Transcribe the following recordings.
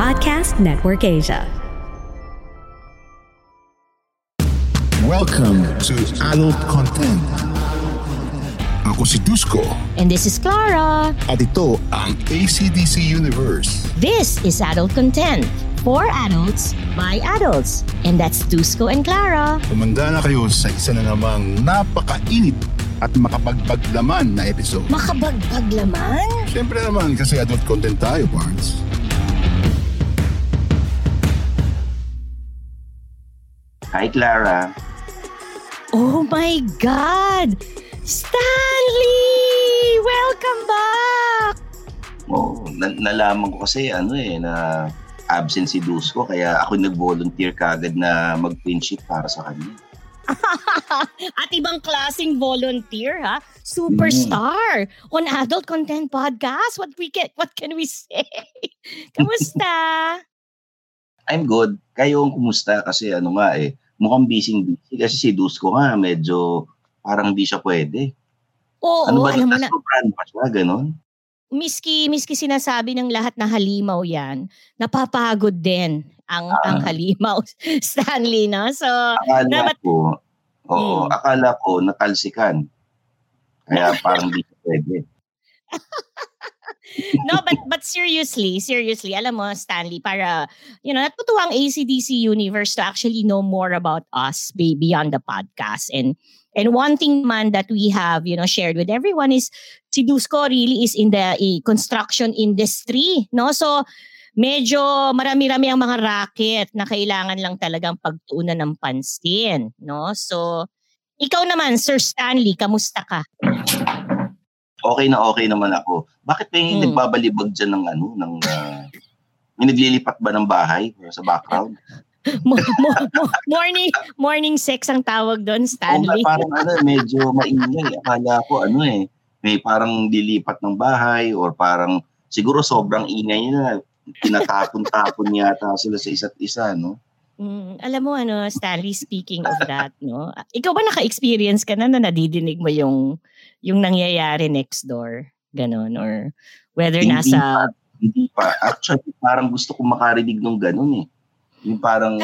Podcast Network Asia. Welcome to Adult Content. Ako si Dusko And this is Clara. at ito ang ACDC Universe. This is Adult Content for adults by adults. And that's Dusko and Clara. Kumanda na kayo sa isa na namang napakainit at makapagpaglaman na episode. Makabagbag laman? Siyempre naman kasi adult content tayo, Barnes. Hi, Clara. Oh my God! Stanley! Welcome back! Oh, na- nalaman ko kasi ano eh, na absent si Dusko kaya ako nag-volunteer kagad na mag-pinship para sa kanya. At ibang klaseng volunteer, ha? Superstar on Adult Content Podcast. What we can, what can we say? Kamusta? I'm good. Kayo kumusta? Kasi ano nga eh, mukhang busy busy kasi si Dusko nga medyo parang di siya pwede. Oo, ano ba alam mo na, nasobrahan pa siya, ganon? miski miski sinasabi ng lahat na halimaw 'yan, napapagod din ang Ah. ang halimaw Stanley no. So Akala Dapat- ko, oo, Hmm. akala ko natalsikan. Kaya parang di siya pwede. no but but seriously, seriously, alam mo Stanley para you know, natutuwa ang ACDC universe to actually know more about us be- beyond the podcast and and one thing man that we have, you know, shared with everyone is si Dusko really is in the eh, construction industry, no? So medyo marami-rami ang mga racket na kailangan lang talagang pagtuunan ng pansin, no? So ikaw naman, Sir Stanley, kamusta ka? Okay na okay naman ako. Bakit may Hmm. nagbabalibag dyan ng ano, ng, ah, may naglilipat ba ng bahay sa background? Mo- mo- mo- morning morning sex ang tawag doon, Oo Stanley. parang ano, medyo maingay. Akala ko ano eh, may parang dilipat ng bahay or parang siguro sobrang ingay na tinatapon-tapon yata sila sa isa't isa, no? Mm, alam mo ano, Stanley, speaking of that, no? Ikaw ba naka-experience ka na na nadidinig mo yung yung nangyayari next door? Ganon or whether Hindi nasa Hindi pa. Actually, parang gusto ko makarinig ng ganun eh. Yung parang,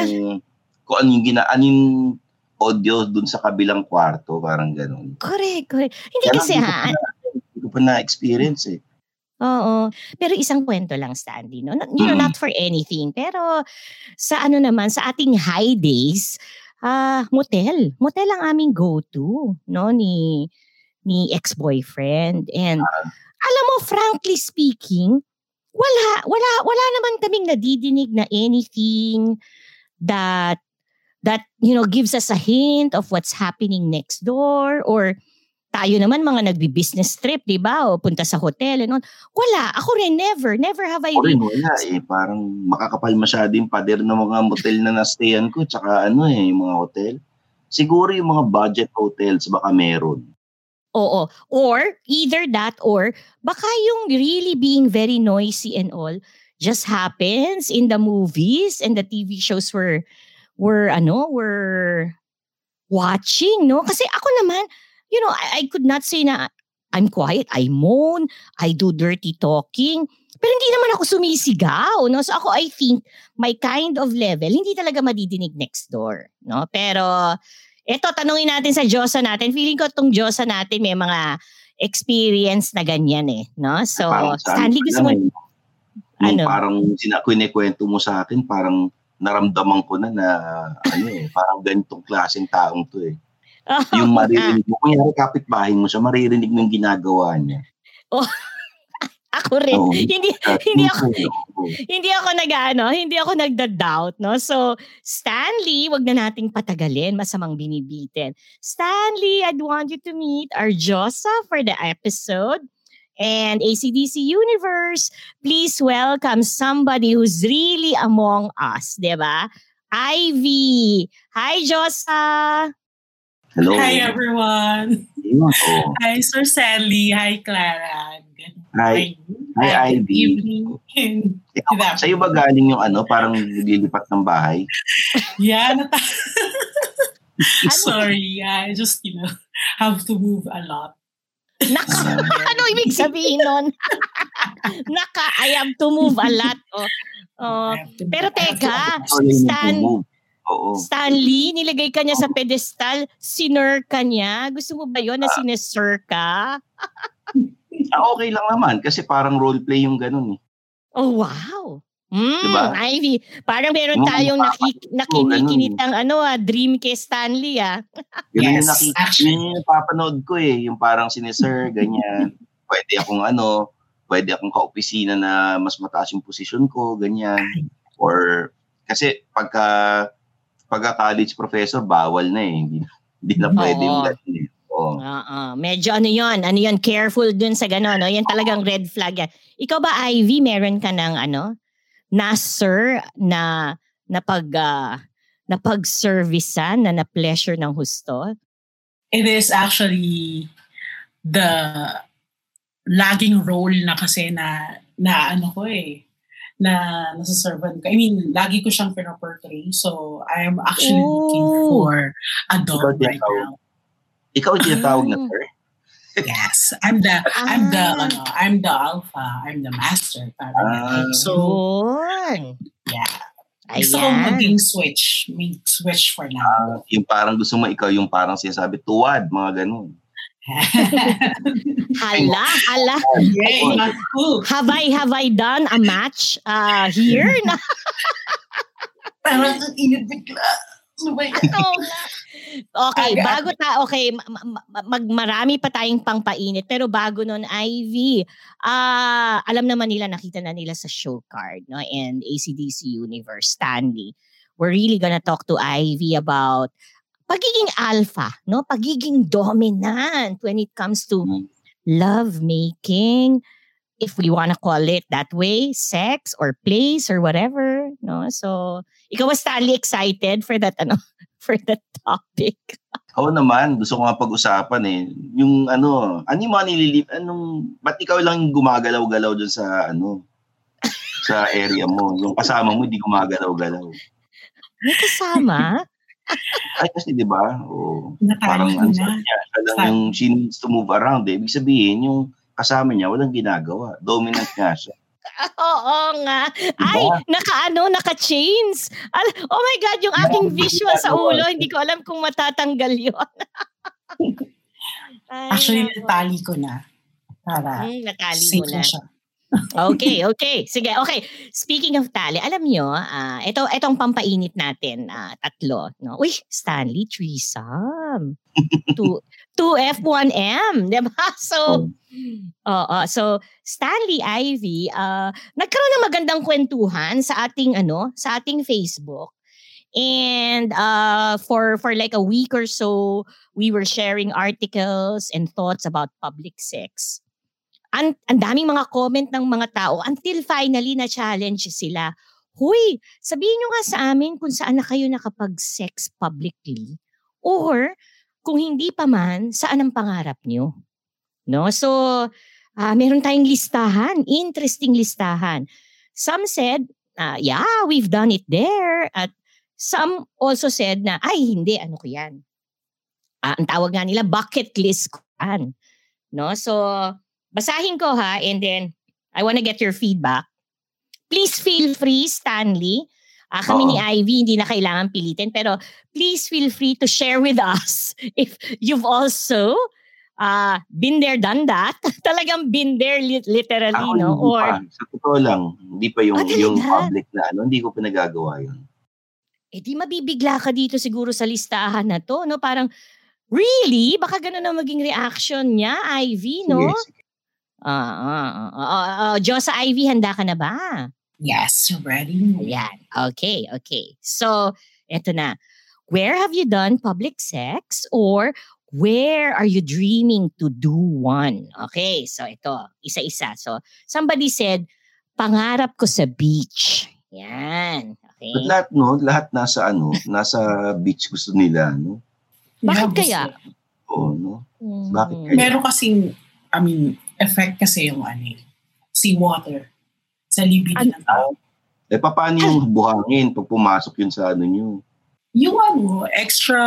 kung ano yung, gina, ano yung audio dun sa kabilang kwarto, parang ganun. correct, correct. Hindi Kaya kasi ha, pa na- Hindi ko pa na-experience eh. Oo. Pero isang kwento lang, Stanley. No? Not- You know, Mm. not for anything. Pero sa ano naman, sa ating high days, ah motel. Motel ang aming go-to no ni ni ex-boyfriend. And alam mo, frankly speaking, wala, wala, wala naman kaming nadidinig na anything that that you know gives us a hint of what's happening next door or tayo naman mga nagbi-business trip, 'di ba? O punta sa hotel and all. Wala, ako rin never, never have I Ako rin wala eh. Parang makakapal masyado yung pader ng mga motel na nastayan ko. Tsaka ano eh, yung mga hotel. Siguro yung mga budget hotels baka meron. Oo. Or either that or baka yung really being very noisy and all just happens in the movies and the TV shows were were ano, were watching, no? Kasi ako naman, you know, I, I could not say na I'm quiet, I moan, I do dirty talking. Pero hindi naman ako sumisigaw, no? So ako, I think, my kind of level, hindi talaga madidinig next door, no? Pero, eto, tanungin natin sa Diyosa natin. Feeling ko itong Diyosa natin may mga experience na ganyan eh, no? So, Parang sa Stanley, gusto mo, eh, Ano? parang sina, kwento mo sa akin, parang naramdaman ko na na ano eh, parang ganitong klaseng taong to eh. Yung maririnig mo, kung yung kapitbahay mo siya, maririnig mo yung ginagawa niya. ako rin. Oo. hindi At hindi ako hindi ako nag-ano, hindi ako nagda-doubt, no? So, Stanley, wag na nating patagalin, masamang binibitin. Stanley, I'd want you to meet our Josa for the episode. And ACDC Universe, please welcome somebody who's really among us, di ba? Ivy. Hi, Josa. Hello. Hi everyone. Oo. Hi Sir Sally. Hi Clara. Hi. Hi, Good Ivy. evening. Good Sa iyo ba galing yung ano, parang lilipat ng bahay? yeah, nata- Ano? sorry. I just, you know, have to move a lot. Naka, ano ibig sabihin nun? Naka, I have to move a lot. Oh. Oh, pero teka, Stan. Oo. Stanley, nilagay ka niya sa pedestal, sinur ka niya. Gusto mo ba yun na sinesir ka? Ah, okay lang naman kasi parang role play yung ganun eh. Oh, wow. Mm, Diba? Ivy, parang meron Yung tayong naki, nakinikinitang ganun. ano ah, dream kay Stanley ah. Yun yung Yes, nakik- actually. yun yung napapanood ko eh. Yung parang sinisir, ganyan. Pwede akong ano, pwede akong kaopisina na mas mataas yung posisyon ko, ganyan. Or, kasi pagka, pagka college professor, bawal na eh. Hindi, hindi na pwede yung Oo. ganun eh. Oo. Oo, medyo ano yon ano yon careful dun sa gano'n, no? Yan talagang red flag yan. Ikaw ba, Ivy, meron ka ng ano, na sir na na pag ah, na pag-servicean na na pleasure ng husto? It is actually the laging role na kasi na na ano ko eh na nasa servant ko. I mean, lagi ko siyang pinoportray. So, I am actually looking Oh. for a dog Ikaw, right now. Ikaw yung tinatawag na Ah. sir? Yes, I'm the I'm the Ah. ano, I'm the alpha, I'm the master. Parang Ah. so yeah, gusto kong Ayan. maging switch, make switch for now. Ah, yung parang gusto mo ikaw yung parang sinasabi, tuwad, mga ganun. Hala, hala. Cool. Have I, have I done a match uh, here? Na, Parang ang init bigla. Ano. Okay, bago ta okay, ma- ma- mag marami pa tayong pangpainit pero bago nun Ivy, ah alam naman nila nakita na nila sa show card no and ACDC Universe Stanley. We're really gonna talk to Ivy about pagiging alpha, no? Pagiging dominant when it comes to Mm. love making if we want to call it that way, sex or place or whatever, no? So, ikaw was Stanley excited for that ano for that topic. Oo naman, gusto ko nga pag-usapan eh. Yung ano, ano yung mga nililip, anong, ba't ikaw lang gumagalaw-galaw dun sa ano, sa area mo. Yung kasama mo, hindi gumagalaw-galaw. May kasama? Ay, kasi di ba? Natali Parang ko ano na. sa niya, siya lang yung she needs to move around eh. Ibig sabihin, yung kasama niya, walang ginagawa. Dominant nga siya. Oo nga. Ay, naka-ano, naka-chains. Al- oh my God, yung aking visual sa ulo, hindi ko alam kung matatanggal yun. Ay, Actually, natali ko na. Para Hmm, natali mo na siya. Okay, okay. Sige, okay. Speaking of tali, alam nyo, ah ito, itong pampainit natin, ah, tatlo. No? Uy, Stanley, threesome. two, 2F, 1M. Diba? So, oo. So, Stanley Ivy, ah nagkaroon ng magandang kwentuhan sa ating, ano, sa ating Facebook. And uh, for for like a week or so, we were sharing articles and thoughts about public sex ang, ang daming mga comment ng mga tao until finally na-challenge sila. Huy, sabihin nyo nga sa amin kung saan na kayo nakapag-sex publicly or kung hindi pa man, saan ang pangarap nyo. No? So, ah meron tayong listahan, interesting listahan. Some said, ah, yeah, we've done it there. At some also said na, ay, hindi, ano ko yan. Ah, ang tawag nga nila, bucket list ko yan. No? So, basahin ko ha, and then I want to get your feedback. Please feel free, Stanley. Ah, kami Oo. ni Ivy, hindi na kailangan pilitin, pero please feel free to share with us if you've also uh, been there, done that. Talagang been there li- literally, Ako no? hindi Or, pa. Sa totoo lang, hindi pa yung, Ah, yung public na ano, hindi ko pinagagawa yun. eh di mabibigla ka dito siguro sa listahan na to, no? Parang, really? Baka ganun ang maging reaction niya, Ivy, no? Sige, sige. Ah, ah, ah, ah, ah, ah. Josa Ivy, handa ka na ba? Yes, ready. Ayan. Okay, okay. So, eto na. Where have you done public sex or where are you dreaming to do one? Okay, so ito, isa-isa. So, somebody said, pangarap ko sa beach. Yan. Okay. But lahat, no? Lahat nasa ano? Nasa beach gusto nila, no? Bakit Yeah, kaya? Oo, no? Mm. Bakit kaya? Meron kasing, I mean, effect kasi yung ano, eh, seawater sa libido ng tao. Eh, paano yung buhangin pag pumasok yun sa ano nyo? Yung ano, extra,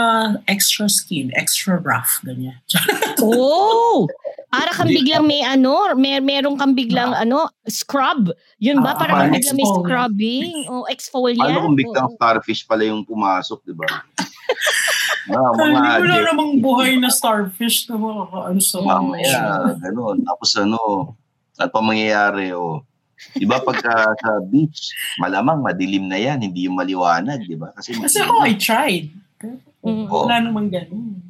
extra skin, extra rough, ganyan. Oh! Para kang biglang may ano, may meron kang biglang ano, scrub. Yun ba? Ah, Para kang parang biglang may scrubbing. O exfoliant. Paano kung biglang starfish pala yung pumasok, di ba? ah, Hindi mga wala jet, namang buhay na starfish na makakaano sa mamaya, ganun. Tapos ano, ano pa mangyayari, oh. Di ba pagka sa beach, malamang madilim na yan, hindi yung maliwanag, di ba? Kasi, Kasi ako, I tried. Mm. Wala namang ganun.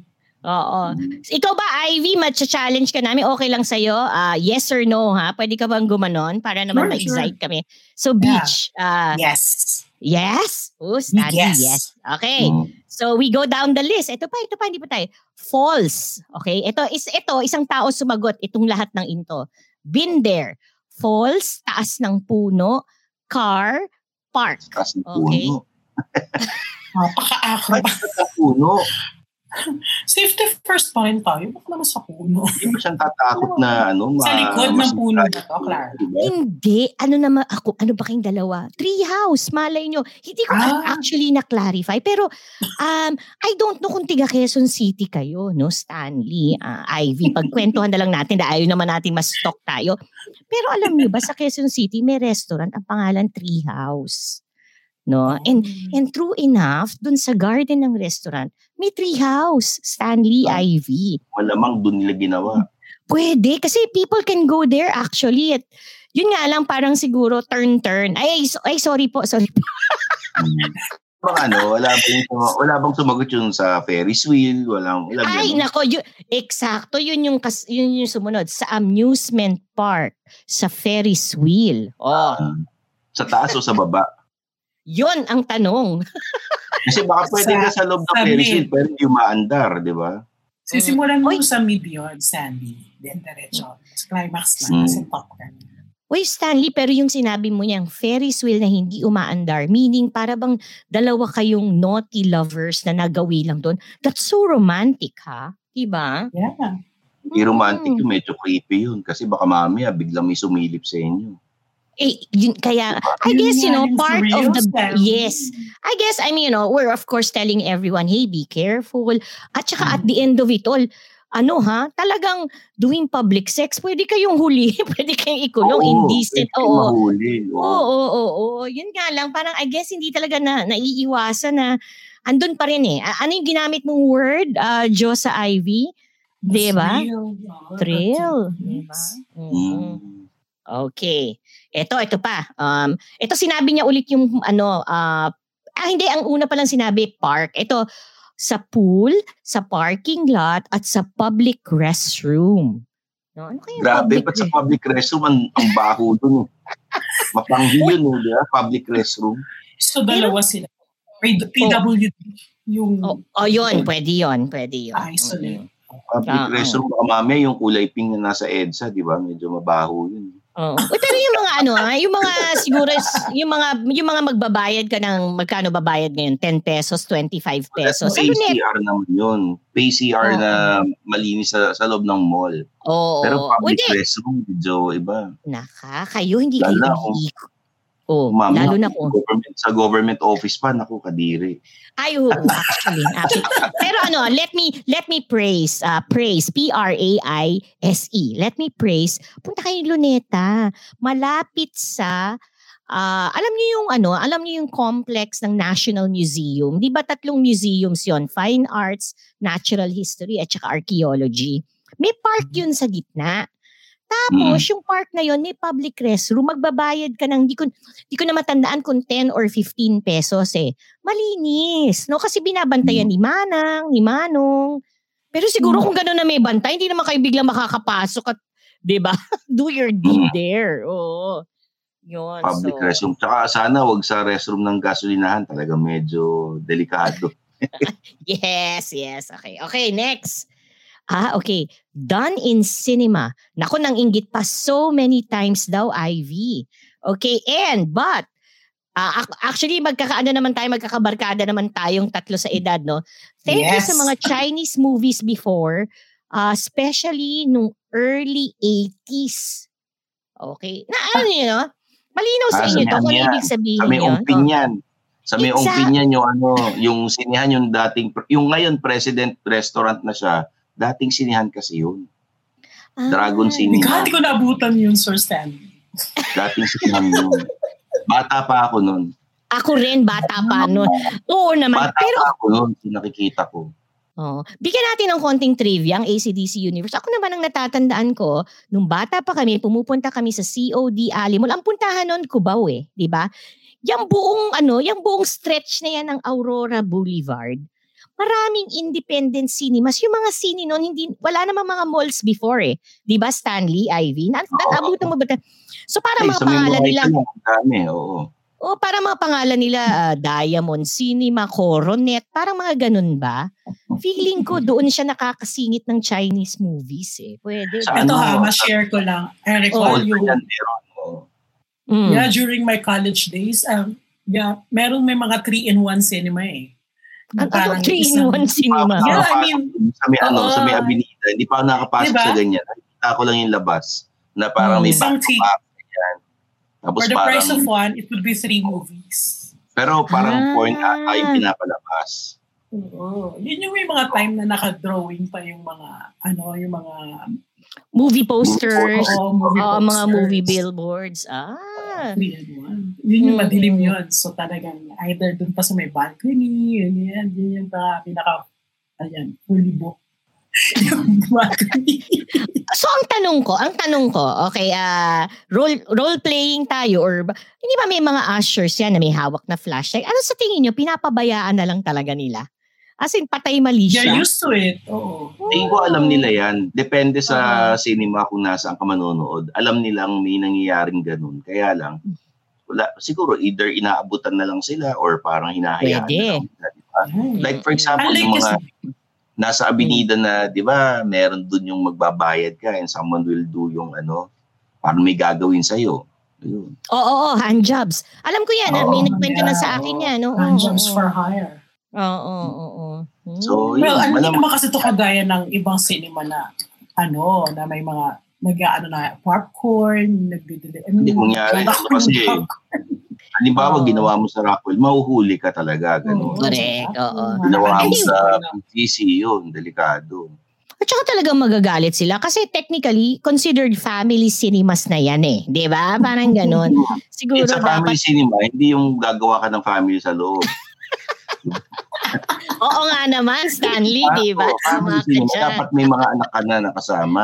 Oo. Ikaw ba, Ivy, matcha-challenge ka namin? Okay lang sa'yo? Ah, yes or no, ha? Pwede ka bang gumanon para naman Sure, ma-excite kami? So, beach. ah, Yes. yes? Oh, Stanley, yes. Yes. Okay. Mm. So, we go down the list. Ito pa, ito pa, hindi pa tayo. False. Okay? Ito, is, ito, isang tao sumagot itong lahat ng into. Been there. False, taas ng puno, car, park. Kasi Okay. puno. Sa puno. Safety first pa rin tayo. Bakit naman sa puno? Hindi mo siyang tatakot na ano, Sa ma- likod ng puno na to, Clara. di ba? Hindi. Ano naman ako? Ano ba kayong dalawa? Tree house. Malay nyo. Hindi ko Ah. actually na-clarify. Pero um, I don't know kung tiga Quezon City kayo, no? Stanley, ah, Ivy. Pagkwentuhan na lang natin dahil ayaw naman natin mas-stock tayo. Pero alam nyo ba, sa Quezon City, may restaurant ang pangalan Tree House. No? And And true enough, dun sa garden ng restaurant, may tree house, Stanley Ah. Ivy. Malamang doon nila ginawa. Pwede, kasi people can go there actually. At yun nga lang, parang siguro turn-turn. Ay, so- ay, sorry po, sorry po. Bang ano, wala bang, wala bang sumagot yun sa Ferris wheel? Walang, wala Ay, ganun. nako, yun, eksakto, yun yung, kas, yun yung sumunod. Sa amusement park, sa Ferris wheel. Oh, Ah, sa taas o sa baba? yun ang tanong. Kasi baka pwede Sa- ka sa loob ng sa Ferris mid. wheel pero hindi umaandar, di ba? Sisimulan mo Oy. sa mid yun, Sandy. Then diretso. Sa climax na. Mm. Kasi top ka na. Uy, Stanley, pero yung sinabi mo niyang Ferris wheel na hindi umaandar, meaning para bang dalawa kayong naughty lovers na nagawi lang doon. That's so romantic, ha? Diba? Yeah. Hindi romantic Mm. yun, medyo creepy yun. Kasi baka mamaya biglang may sumilip sa inyo. Eh, yun, kaya, I guess, you know, part of the, yes, I guess, I mean, you know, we're of course telling everyone, hey, be careful. At saka at the end of it all, ano ha, talagang doing public sex, pwede kayong huli, pwede kayong ikulong, Oo, indecent, oo. mahuli. Oo, Oo. oo, oo. Yun nga lang, parang I guess hindi talaga na naiiwasan na andun pa rin eh. Ano yung ginamit mong word, uh, Josa Ivy? Di ba? Thrill. yeah. Thrill. Di Yes. ba? Mhm. Mm. Okay. Ito, ito pa. Um, ito sinabi niya ulit yung ano, ah, ah, hindi, ang una pa lang sinabi, park. Ito, sa pool, sa parking lot, at sa public restroom. No, ano kaya Grabe, public ba't sa public restroom ang, ang baho dun? Mapanghi yun, di ba? Public restroom. So, dalawa sila. P- PWD. Yung Oh, oh, yun, pwede yun, pwede yun. isolate. Public Ah, restroom, baka mamaya yung kulay pink na nasa EDSA, di ba? Medyo mabaho yun. Oo. Uy, pero yung mga ano, ah, yung mga siguro yung mga yung mga magbabayad ka ng magkano babayad ngayon? 10 pesos, 25 pesos. Sa lunet. PCR naman yun. PCR Oo. na malinis sa, sa loob ng mall. Oo. Pero public restroom, medyo iba. Naka, kayo hindi kayo Lalo kung- umiikot. Oh, Ma'am, lalo na kung government, sa government office pa, naku, kadiri. Ay, oo, actually, actually. Pero ano, let me let me praise, uh, praise, P-R-A-I-S-E. E. Let me praise. Punta kayo Luneta. Malapit sa, ah, alam niyo yung ano, alam niyo yung complex ng National Museum. Di ba tatlong museums yon Fine Arts, Natural History, at saka Archaeology. May park yun sa gitna. Tapos, yung park na yon may public restroom. Magbabayad ka ng, di ko, di ko na matandaan kung 10 or 15 pesos eh malinis. No? Kasi binabantayan ni Manang, ni Manong. Pero siguro kung gano'n na may bantay, hindi naman kayo biglang makakapasok at 'di ba? Do your deed Mm. there. Oo. Yun. Public so, restroom. Tsaka sana wag sa restroom ng gasolinahan. Talaga medyo delikado. Yes, yes. Okay. Okay, next. Ah, okay. Done in cinema. Nako, nang inggit pa so many times daw, Ivy. Okay, and, but, ah, ac- actually, magkakaano naman tayo, magkakabarkada naman tayong tatlo sa edad, no? Thank you Yes. sa mga Chinese movies before, ah, especially nung early 80s. Okay. Na ano yun, no? Malinaw sa Ah, inyo to kung ibig sabihin Sa may yun. umpinyan. Sa may Exact- umpinyan yung ano, yung sinihan yung dating, yung ngayon president restaurant na siya, dating sinihan kasi yun. Oh. Dragon Ah. Cinema. Hindi ko naabutan yun, Sir Stanley. Dating sinihan yun. Bata pa ako nun. Ako rin, bata pa noon. Oo naman. Bata Pero pa ako nun, yung nakikita ko. Oh. Bigyan natin ng konting trivia ang ACDC Universe. Ako naman ang natatandaan ko, nung bata pa kami, pumupunta kami sa COD Alimol. Ang puntahan noon, Cubao eh, di ba? Yung buong, ano, yung buong stretch na yan ng Aurora Boulevard, maraming independent cinemas. Yung mga cine noon, hindi, wala namang mga malls before eh. Di ba, Stanley, Ivy? Na, naabutan mo ba? So para Ay, mga may pangalan nila, dami, oo. o para mga pangalan nila, ah, Diamond Cinema, Coronet, parang mga ganun ba? Feeling ko doon siya nakakasingit ng Chinese movies eh. Pwede. Sa Ito ano, ha, ma-share ko lang. I recall yung, meron. oo. Mm. yeah, during my college days, um, yeah, meron may mga 3-in-1 cinema eh. Ang ano, Parang 3 in 1 cinema. Yeah, I mean, sa may ano, sa may Avenida. Hindi pa ako nakapasok Diba? sa ganyan. Nakita ko lang yung labas na parang may Isang back tig- yan. Tapos For the parang, price of one, it would be three movies. pero parang Ah. point ata yung pinapalabas. Oo. Yun yung may mga time na naka-drawing pa yung mga, ano, yung mga, Movie posters. oo, movie mga posters. movie billboards. Ah. One. Yun yung Mm. madilim yun. So talagang either dun pa sa may balcony, yun yan, yun yung pa- pinaka, ayan, fully booked. yung balcony. So ang tanong ko, ang tanong ko, okay, ah role role playing tayo or hindi ba may mga ushers yan na may hawak na flashlight? Ano sa tingin nyo, pinapabayaan na lang talaga nila? As in, patay mali They're siya? used to it. Oo. Tingin ko alam nila yan. Depende sa Oo. cinema kung nasaan ka manonood. Alam nilang may nangyayaring ganun. Kaya lang, wala, siguro either inaabutan na lang sila or parang hinahayaan Pwede. na lang nila. di ba? Like for example, Unlike yung mga kasi- nasa avenida na, di ba, meron dun yung magbabayad ka and someone will do yung ano, parang may gagawin sa'yo. Ayun. Oo, oo, hand jobs. Alam ko yan, ah, may nagkwento na sa yeah, akin oo. yan. Oo, Handjobs oo, for hire. Oo, oo, oo. So, Well, yun, ano, hindi naman kasi ito kagaya ng ibang cinema na, ano, na may mga, nag ano na, popcorn, nagdidili. Hindi mangyari. Ano kasi, halimbawa, Oo. ginawa mo sa Rockwell, mahuhuli ka talaga. Ganun. Correct, oo. Ginawa mo sa PCC, yun, delikado. At saka talagang magagalit sila kasi technically considered family cinemas na yan eh. 'Di ba? Parang ganon. Siguro It's a family dapat cinema, hindi yung gagawa ka ng family sa loob. Oo nga naman, Stanley, 'di ba? Tama ka dyan. Dapat may mga anak ka na nakasama.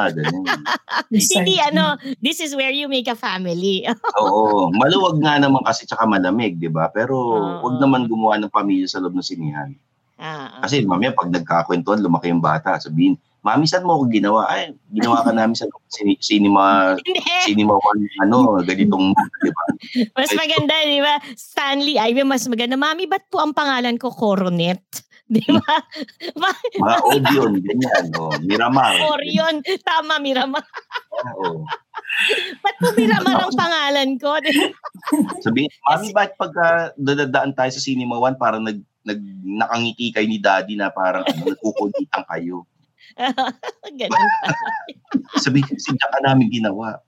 Hindi ano, this is where you make a family. Oo. Maluwag nga naman kasi tsaka malamig, di ba? Pero Oo. wag naman gumawa ng pamilya sa loob ng sinihan. Ah, ah. Kasi mamaya pag nagkakwentuhan, lumaki yung bata, sabihin, Mami, saan mo ako ginawa? Ay, ginawa ka namin sa cinema, cinema one, ano, ganitong, di ba? Mas maganda, 'di ba? Stanley, ay mas maganda. Mami, ba't po ang pangalan ko Coronet? 'Di ba? Mga Odeon, ganyan, oh, Miramar. Orion, tama Miramar. Oo. Ba't po Miramar ang pangalan ko? Sabihin, Mami, bakit pagka dadadaan tayo sa Cinema One, parang nag, nag, nakangiti kayo ni Daddy na parang ano, nagkukulitan kayo. Ganun. Sabihin, sinja ka namin ginawa.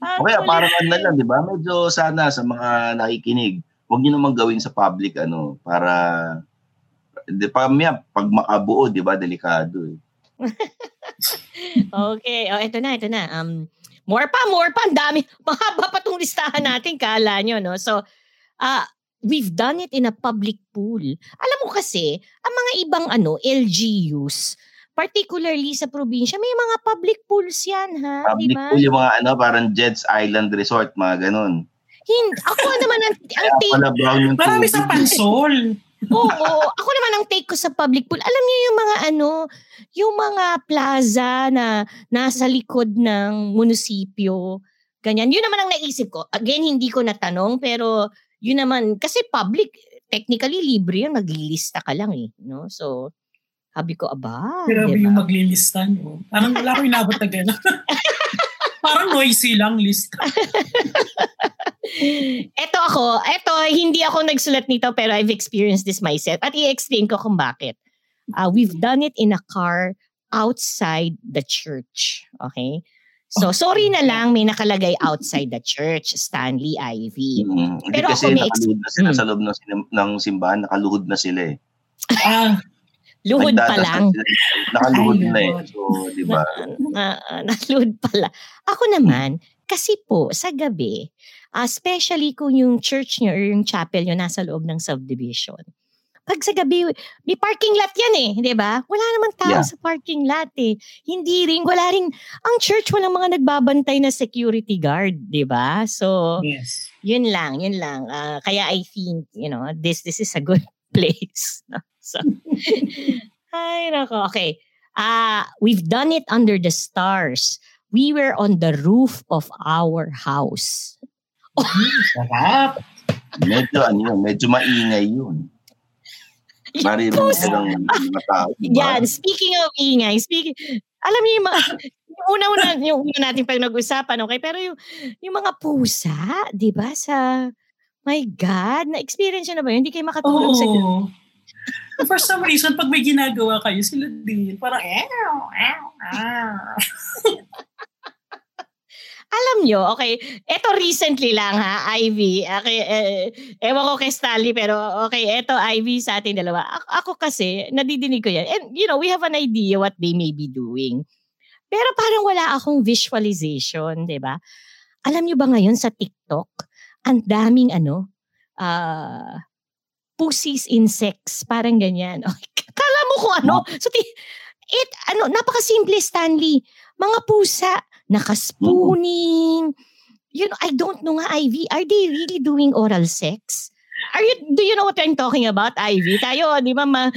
Ang O kaya kulit. parang ano na lang, di ba? Medyo sana sa mga nakikinig, huwag nyo naman gawin sa public, ano, para, di pa, maya, pag makabuo, di ba, delikado eh. Okay. Oh, ito na, ito na. Um, more pa, more pa. Ang dami. Mahaba pa itong listahan natin. Kala nyo, no? So, ah, we've done it in a public pool. Alam mo kasi, ang mga ibang ano, LGUs, particularly sa probinsya, may mga public pools yan, ha? Di Public ba? pool yung mga ano, parang Jed's Island Resort, mga ganun. Hin- ako naman ang, ang take pala brown yung Marami sa pansol. Oo, ako naman ang take ko sa public pool. Alam niyo yung mga ano, yung mga plaza na nasa likod ng munisipyo, ganyan. Yun naman ang naisip ko. Again, hindi ko natanong, pero yun naman, kasi public, technically libre yun, maglilista ka lang eh. No? So, sabi ko, aba, Pero diba? yung maglilista nyo. Parang wala ko inabot na gano'n. Parang noisy lang list. Eto ako, eto, hindi ako nagsulat nito pero I've experienced this myself. At i-explain ko kung bakit. Uh, we've done it in a car outside the church. Okay? So, sorry na lang may nakalagay outside the church, Stanley Ivy. Mm. Hindi Pero kasi ako may nakaluhod na sila Mm. sa loob ng, sim- ng simbahan, nakaluhod na sila eh. Ah, Luhod pa lang. Nakaluhod na eh. So, di ba? Na, na, naluhod pala. Ako naman, kasi po, sa gabi, ah, especially kung yung church nyo or yung chapel nyo nasa loob ng subdivision, pag sa gabi, may parking lot yan eh, di ba? Wala naman tao Yeah. sa parking lot eh. Hindi rin, wala rin, ang church walang mga nagbabantay na security guard, di ba? So, yes. yun lang, yun lang. Ah, kaya I think, you know, this this is a good place. no? so, ay, nako. Okay. Ah, we've done it under the stars. We were on the roof of our house. Sarap. Medyo ano yun, medyo maingay yun. Maririnig ka ng mga tao. di ba? Yan, speaking of ingay, speaking, alam niyo yung mga, yung una-una, yung una natin pag nag-usapan, okay? Pero yung, yung mga pusa, di ba, sa, my God, na-experience na ba yun? Hindi kayo makatulog sa Oo. For some reason, pag may ginagawa kayo, sila din. Parang, ew, ew, ah. Alam nyo, okay, eto recently lang ha, Ivy. Okay, eh, ewan ko kay Stanley, pero okay, eto Ivy sa ating dalawa. Ako, ako kasi, nadidinig ko yan. And you know, we have an idea what they may be doing. Pero parang wala akong visualization, di ba? Alam nyo ba ngayon sa TikTok, ang daming ano, ah, pussies insects, parang ganyan. Okay. Kala mo kung ano. So, it, ano, napakasimple, Stanley. Mga pusa, nakaspooning. You know, I don't know nga, Ivy, are they really doing oral sex? Are you, do you know what I'm talking about, Ivy? Tayo, di ba, ma,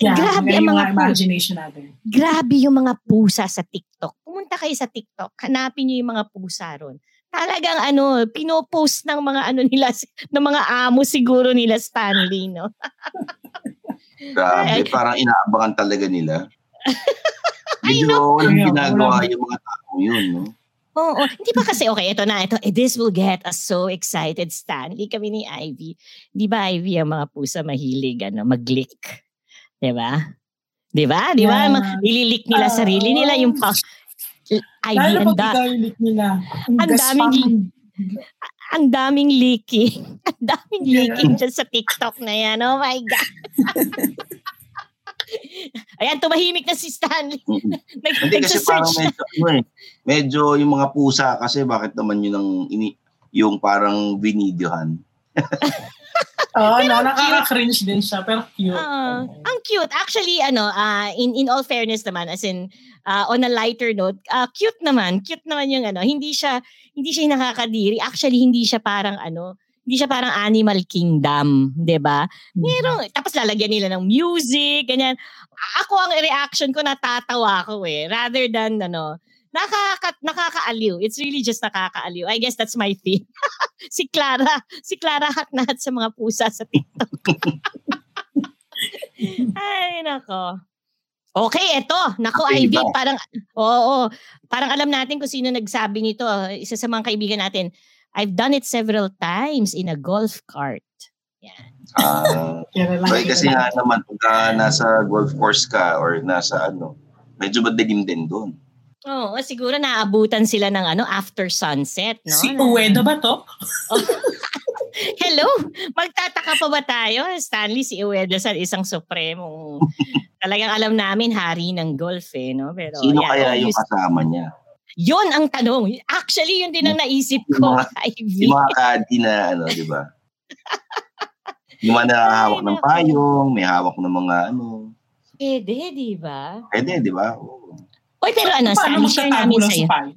Yeah, grabe yung ang mga imagination natin. grabe yung mga pusa sa TikTok. Pumunta kayo sa TikTok, hanapin niyo yung mga pusa ron. Talagang ano, pinopost ng mga ano nila, ng mga amo siguro nila Stanley, no? Grabe, parang inaabangan talaga nila. Medyo walang Yeah, ginagawa yung mga tao yun, no? Oo, hindi pa kasi, okay, ito na, ito, eh, this will get us so excited, Stanley, kami ni Ivy. Di ba, Ivy, ang mga pusa mahilig, ano, mag-lick? Di ba? Di ba? Di ba? Yeah. Ma- Nililik nila Ah, sarili nila yung pa. Ivy, Lalo ang, pag da- ikaw yung lick nila. Ang ang daming ang daming leaking. ang daming Yeah. leaking dyan sa TikTok na yan. Oh my God. Ayan, tumahimik na si Stanley. Nag- Hindi kasi parang medyo, ano eh, medyo yung mga pusa kasi bakit naman yun ang ini, yung parang binidyohan. Oo, no, nakaka-cringe din siya, pero cute. Ah, ang cute. Actually, ano, ah, in in all fairness naman, as in ah, on a lighter note, ah, cute naman. Cute naman yung ano, hindi siya hindi siya nakakadiri. Actually, hindi siya parang ano, hindi siya parang Animal Kingdom, 'di ba? Merong tapos lalagyan nila ng music, ganyan. Ako ang reaction ko natatawa ako eh rather than ano, nakaka nakakaaliw. It's really just nakakaaliw. I guess that's my thing. si Clara, si Clara hatnahat sa mga pusa sa TikTok. Ay, nako. Okay, eto. Nako, Okay Ivy, parang, oo, parang alam natin kung sino nagsabi nito. Isa sa mga kaibigan natin. I've done it several times in a golf cart. Ah, Kaya lang, Well, kasi nga naman, pagka nasa golf course ka or nasa ano, medyo madilim din doon. Oo, siguro naabutan sila ng ano after sunset, no? Si Ueda ba to? Hello? Magtataka pa ba tayo? Stanley, si Ueda sa isang supremong talagang alam namin hari ng golf eh, no? Pero Sino yeah, kaya yung kasama niya? Yun ang tanong. Actually, yun din ang naisip ko, Yung mga- Ivy. Yung mga na ano, di ba? Yung mga nakahawak ng payong, may hawak ng mga ano. Pwede, di ba? Pwede, di ba? Oo. Oy, pero ano, Paano Stanley, share namin sa'yo. sa payo?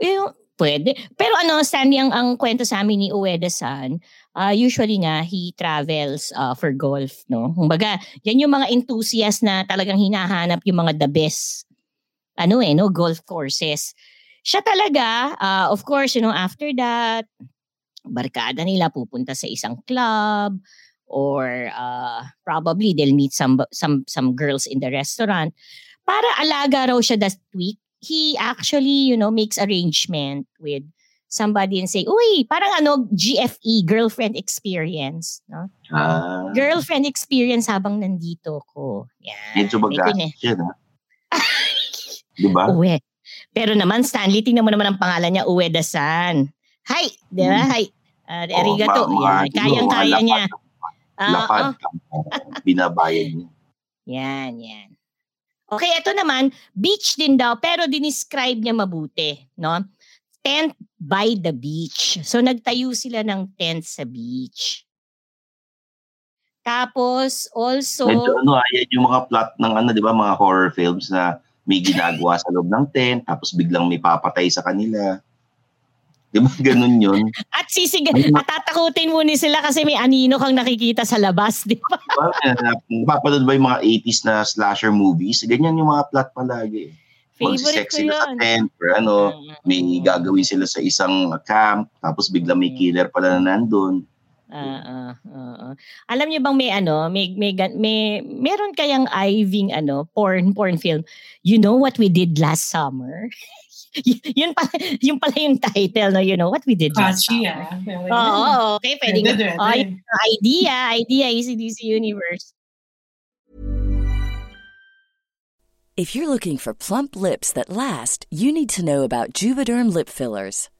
Yung, Pwede. Pero ano, Stanley, ang, ang kwento sa amin ni Ueda-san, uh, usually nga, he travels uh, for golf, no? Kumbaga, yan yung mga enthusiast na talagang hinahanap yung mga the best, ano eh, no? Golf courses. Siya talaga, uh, of course, you know, after that, barkada nila pupunta sa isang club, or uh, probably they'll meet some some some girls in the restaurant para alaga raw siya that week he actually, you know, makes arrangement with somebody and say, uy, parang ano, GFE, girlfriend experience. No? Ah. Girlfriend experience habang nandito ko. Yan. Medyo bagastos yun, ha? Di ba? Uwe. Pero naman, Stanley, tingnan mo naman ang pangalan niya, Uwe Dasan. Hi! Di ba? Hmm. Hi! Uh, arigato. Oh, Yan. Kayang-kaya niya. Lapad. Uh, binabayad niya. Yan, yan. Okay, ito naman, beach din daw, pero dinescribe niya mabuti, no? Tent by the beach. So, nagtayo sila ng tent sa beach. Tapos, also... Medyo ano, ayan yung mga plot ng ano, di ba, mga horror films na may ginagawa sa loob ng tent, tapos biglang may papatay sa kanila. Di ba ganun yun? At sisig, at tatakutin mo ni sila kasi may anino kang nakikita sa labas, di ba? Napapanood ba yung mga 80s na slasher movies? Ganyan yung mga plot palagi. Favorite ko sila sa tent or ano, may gagawin sila sa isang camp, tapos bigla may mm. killer pala na nandun. Uh, uh, uh, uh. Alam niyo bang may ano, may may may meron kayang iving ano, porn porn film. You know what we did last summer? yun pala, yun pala yung title, no? You know what we did last Catchy, summer. Oo, oh, oh, okay. Pwede nga. Oh, idea, idea, ECDC Universe. If you're looking for plump lips that last, you need to know about Juvederm lip fillers.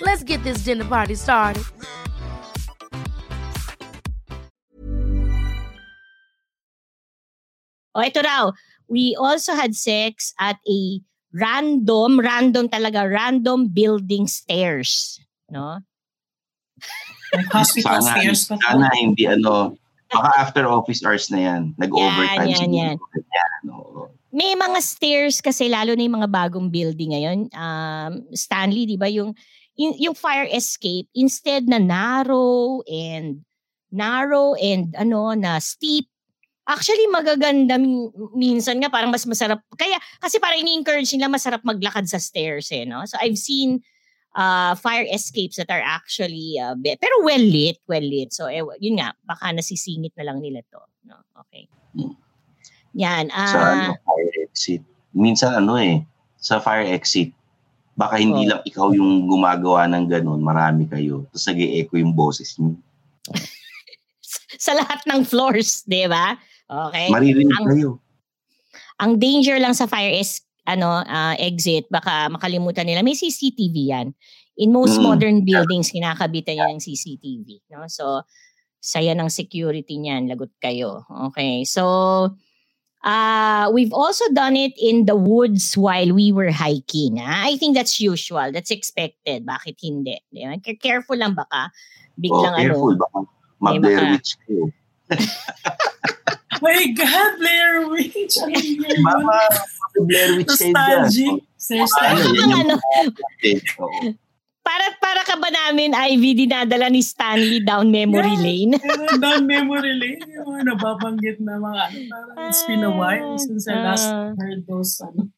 Let's get this dinner party started. Oh, ito raw. We also had sex at a random, random talaga, random building stairs. No? Hospital sana, stairs pa Sana hindi ano, baka after office hours na yan. Nag-overtime. Yan, yan, yan. yan. No. May mga stairs kasi lalo na yung mga bagong building ngayon. Um, Stanley, di ba, yung in, yung fire escape instead na narrow and narrow and ano na steep actually magaganda minsan nga parang mas masarap kaya kasi parang ini-encourage nila masarap maglakad sa stairs eh no? So I've seen uh, fire escapes that are actually uh, be- pero well lit well lit. So eh, yun nga baka nasisingit na lang nila to no? Okay. Hmm. yan uh, sa ano, fire exit? Minsan ano eh sa fire exit Baka hindi oh. lang ikaw yung gumagawa ng ganun, marami kayo. Tapos nag-echo yung boses niyo. sa lahat ng floors, di ba? Okay. Maririnig ang, kayo. Ang danger lang sa fire is ano uh, exit, baka makalimutan nila. May CCTV yan. In most mm. modern buildings, kinakabitan yan ng CCTV. No? So, saya ng security niyan, lagot kayo. Okay. So, Uh, we've also done it in the woods while we were hiking. Ah. I think that's usual. That's expected. Bakit hindi? Careful lang baka. Oh, Biglang careful. ano. Baka mag-Blair Witch kayo. My God, Blair Witch! Ano? Mama, mag-Blair Witch kayo dyan. Nostalgic. Ano, yung Ano? Para, para ka ba namin, Ivy, dinadala ni Stanley down memory Yeah. lane? Down memory lane, yung mga nababanggit na mga ano, parang it's been a while since I last Ah. heard those, ano.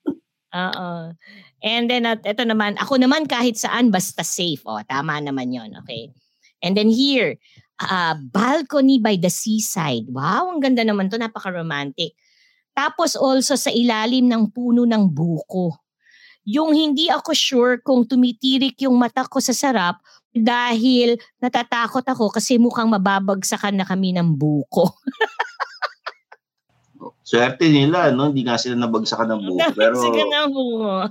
Oo. And then, at ito naman, ako naman kahit saan, basta safe. O, tama naman yon okay? And then here, uh, balcony by the seaside. Wow, ang ganda naman to, napaka-romantic. Tapos also sa ilalim ng puno ng buko. Yung hindi ako sure kung tumitirik yung mata ko sa sarap dahil natatakot ako kasi mukhang mababagsakan na kami ng buko. Swerte nila, no? Hindi nga sila nabagsakan ng buko. Pero Sige na buko.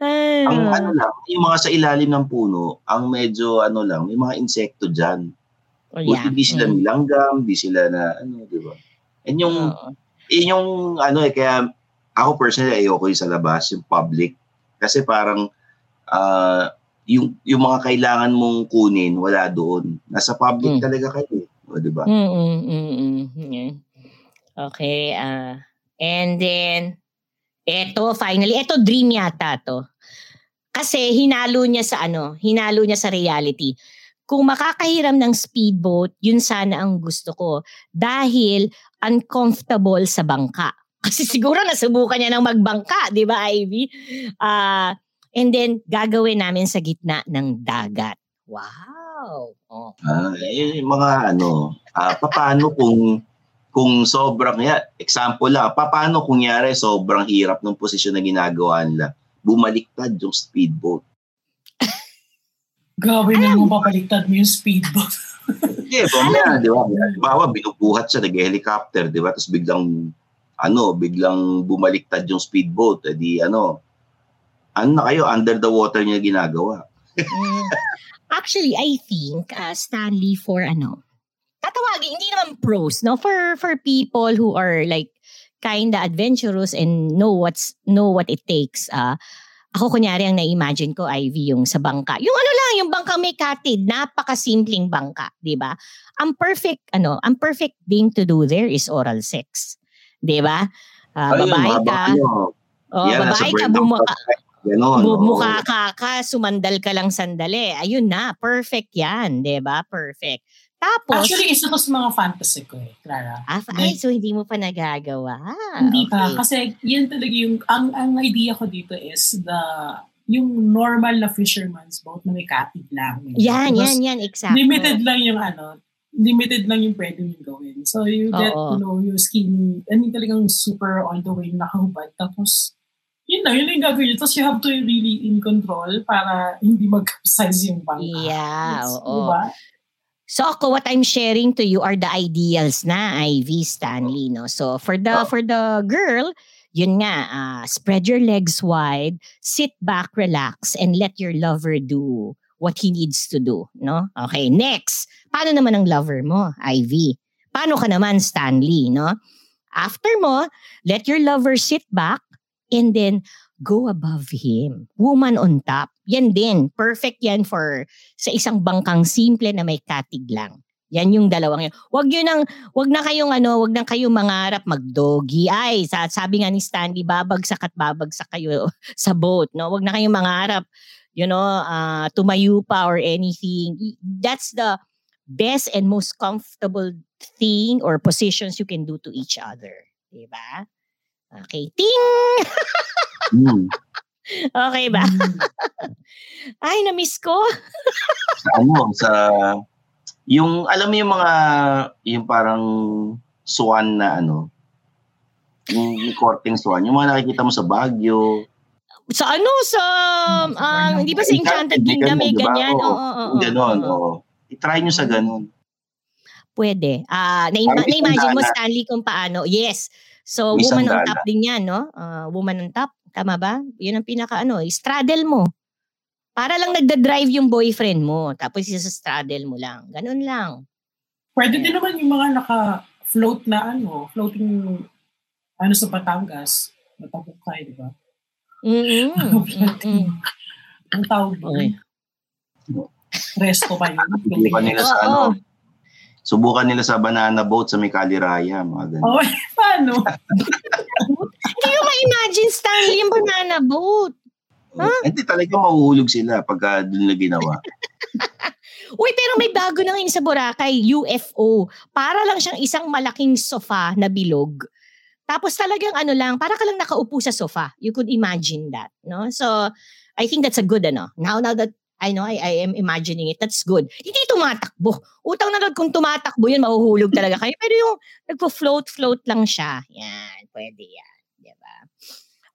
Ang ano lang, yung mga sa ilalim ng puno, ang medyo ano lang, may mga insekto dyan. oh, Buti yeah. di sila Mm. nilanggam, di sila na ano, di ba? And yung, yun yung ano eh, kaya ako personally ayoko yung sa labas, yung public. Kasi parang ah, yung, yung mga kailangan mong kunin, wala doon. Nasa public Mm. talaga kayo. eh. O, di ba? Mm-mm, mm-mm, yeah. Okay, ah and then eto finally, eto dream yata to. Kasi hinalo niya sa ano, hinalo niya sa reality. Kung makakahiram ng speedboat, yun sana ang gusto ko. Dahil uncomfortable sa bangka. Kasi siguro nasubukan niya ng magbangka, di ba Ivy? Ah, and then gagawin namin sa gitna ng dagat. Wow. Oh. Ah, eh, yung mga ano, ah, paano kung kung sobrang, ya, example lang, paano kung yari sobrang hirap ng posisyon na ginagawa nila, bumaliktad yung speedboat. Grabe na mo papaliktad mo yung speedboat. Hindi, mamaya, di ba? Bawa, binubuhat siya, nag-helicopter, di ba? Tapos biglang, ano, biglang bumaliktad yung speedboat. Eh di, ano, ano na kayo, under the water niya ginagawa. Mm. Actually, I think uh, Stanley for ano, tatawagin, hindi naman pros, no? For for people who are like kinda adventurous and know what's know what it takes. Uh, ako kunyari ang na-imagine ko, Ivy, yung sa bangka. Yung ano lang, yung bangka may katid, napakasimpleng bangka, di ba? Ang perfect, ano, ang perfect thing to do there is oral sex. Di ba? Ayun, babae ka, oh, Yan, nasa babae ka, bumaka. Ganon. Bu- oo. mukha ka ka, sumandal ka lang sandali. Ayun na, perfect yan, 'di ba? Perfect. Tapos, Actually, isa to sa mga fantasy ko eh, Clara. ah, ay, so hindi mo pa nagagawa. Hindi okay. pa. Kasi yun talaga yung, ang, ang idea ko dito is the, yung normal na fisherman's boat na may kapit lang. Yan, yan, yan, exactly. Limited lang yung ano, limited lang yung pwede mong gawin. So you get Oo. to know your skin, I mean talagang super all the way nakahubad. Tapos, yun na, yun yung gagawin. Tapos you have to really in control para hindi mag-capsize yung bangka. Yeah, It's- oo. Diba? So ako, what I'm sharing to you are the ideals na Ivy Stanley, no? So for the Oh. for the girl, yun nga, ah, spread your legs wide, sit back, relax, and let your lover do what he needs to do, no? Okay, next. Paano naman ang lover mo, Ivy? Paano ka naman, Stanley, no? After mo, let your lover sit back and then go above him. Woman on top. Yan din. Perfect yan for sa isang bangkang simple na may katig lang. Yan yung dalawang yun. Wag yun ang, wag na kayong ano, wag na kayong mangarap mag-doggy. Ay, sa, sabi nga ni Stanley, babagsak at babagsak kayo sa boat. No? Wag na kayong mangarap, you know, uh, tumayo pa or anything. That's the best and most comfortable thing or positions you can do to each other. Diba? Okay. Ting! Hmm. Okay ba? Mm. Ay, na-miss ko. sa ano, sa yung alam mo yung mga yung parang swan na ano yung, korteng swan, yung mga nakikita mo sa Baguio, Sa ano? Sa, um, hindi ba sa Enchanted Kingdom may di ba? ganyan? Oo, Oo, oo. Ganon, oo. I-try nyo sa ganon. Pwede. Ah, na Parang may na-imagine mo. Stanley kung paano. Yes. So, May woman on top din yan, no? Ah, woman on top. Tama ba? Yun ang pinaka ano, straddle mo. Para lang nagda-drive yung boyfriend mo. Tapos isa straddle mo lang. Ganun lang. Pwede din naman yung mga naka-float na ano, floating ano sa Batangas, Matapukay, di ba? Mm-mm. Ang tawag doon. Resto pa yun. Subukan nila sa ano. Subukan nila sa banana boat sa may Kaliraya, mga ganun. Oh, paano? Hindi ko ma-imagine Stanley yung banana boat. Hindi talaga mahuhulog sila pagka doon nila ginawa. Uy, pero may bago na ngayon sa Boracay, UFO. Para lang siyang isang malaking sofa na bilog. Tapos talagang ano lang, para ka lang nakaupo sa sofa. You could imagine that, no? So, I think that's a good ano. Now, now that I know, I, I am imagining it, that's good. Hindi tumatakbo. Utang na lang kung tumatakbo yun, mahuhulog talaga kayo. Pero yung nagpo-float-float lang siya, yan, pwede yan. Diba?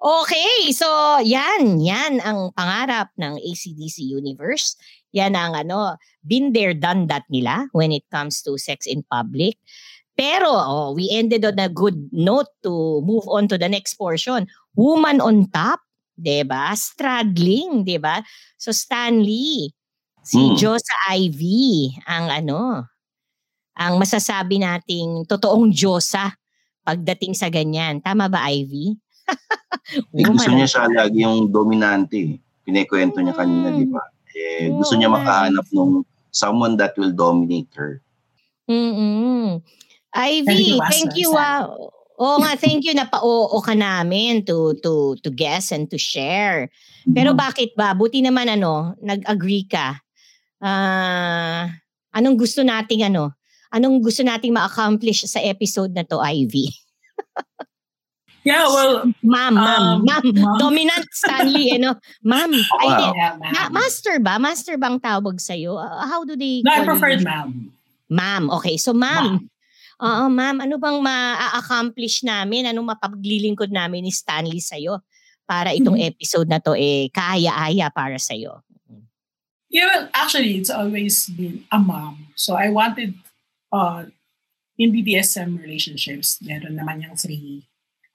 Okay, so yan, yan ang pangarap ng ACDC Universe. Yan ang ano, been there, done that nila when it comes to sex in public. Pero oh, we ended on a good note to move on to the next portion. Woman on top, 'di ba? Straddling, 'di ba? So Stanley, si Hmm. Josa Ivy ang ano, ang masasabi nating totoong Diyosa pagdating sa ganyan. Tama ba, Ivy? Eh, gusto niya siya lagi yung dominante. eh. Pinikwento niya kanina, Mm. di ba? Eh, gusto niya makahanap ng someone that will dominate her. Mm-mm. Ivy, thank na, you. Ah. Oo nga, thank you na pa-oo ka namin to to to guess and to share. Pero Mhm. bakit ba? Buti naman ano, nag-agree ka. Ah, anong gusto nating ano? Anong gusto nating ma-accomplish sa episode na to, Ivy? Yeah, well, Ma'am, ma'am, Um, ma'am. ma'am. Dominant Stanley, eh, no? Ma'am. Wow. di. yeah, Ma- ma'am. master ba? Master bang tawag sa'yo? Uh, how do they No, I call you? preferred ma'am. Ma'am, okay. So ma'am, Oo, ma'am, ano bang ma-accomplish namin? Anong mapaglilingkod namin ni Stanley sa'yo? Para itong episode na to eh kaya-aya para sa'yo. Yeah, well, actually, it's always been a mom. So I wanted, uh, in BDSM relationships, meron naman yung three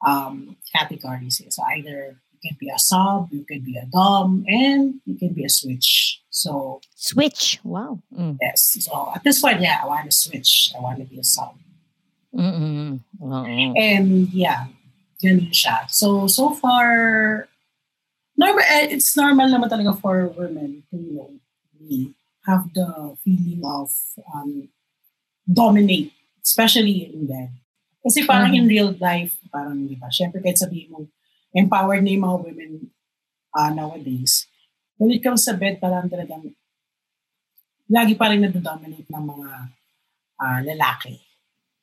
um, categories. eh. So either you can be a sub, you can be a dom, and you can be a switch. So Switch. Wow. Mm. yes, so at this point, yeah, I want to switch. I want to be a sub. Mm-mm. And yeah, ganun siya. So, so far, normal, eh, it's normal naman talaga for women to, you know, have the feeling of um, dominate, especially in bed. Kasi parang in real life, parang, di ba, syempre kahit sabihin mo, empowered na yung mga women uh, nowadays, when it comes sa bed, parang talagang lagi pa rin nadadominate ng mga ah, lalaki.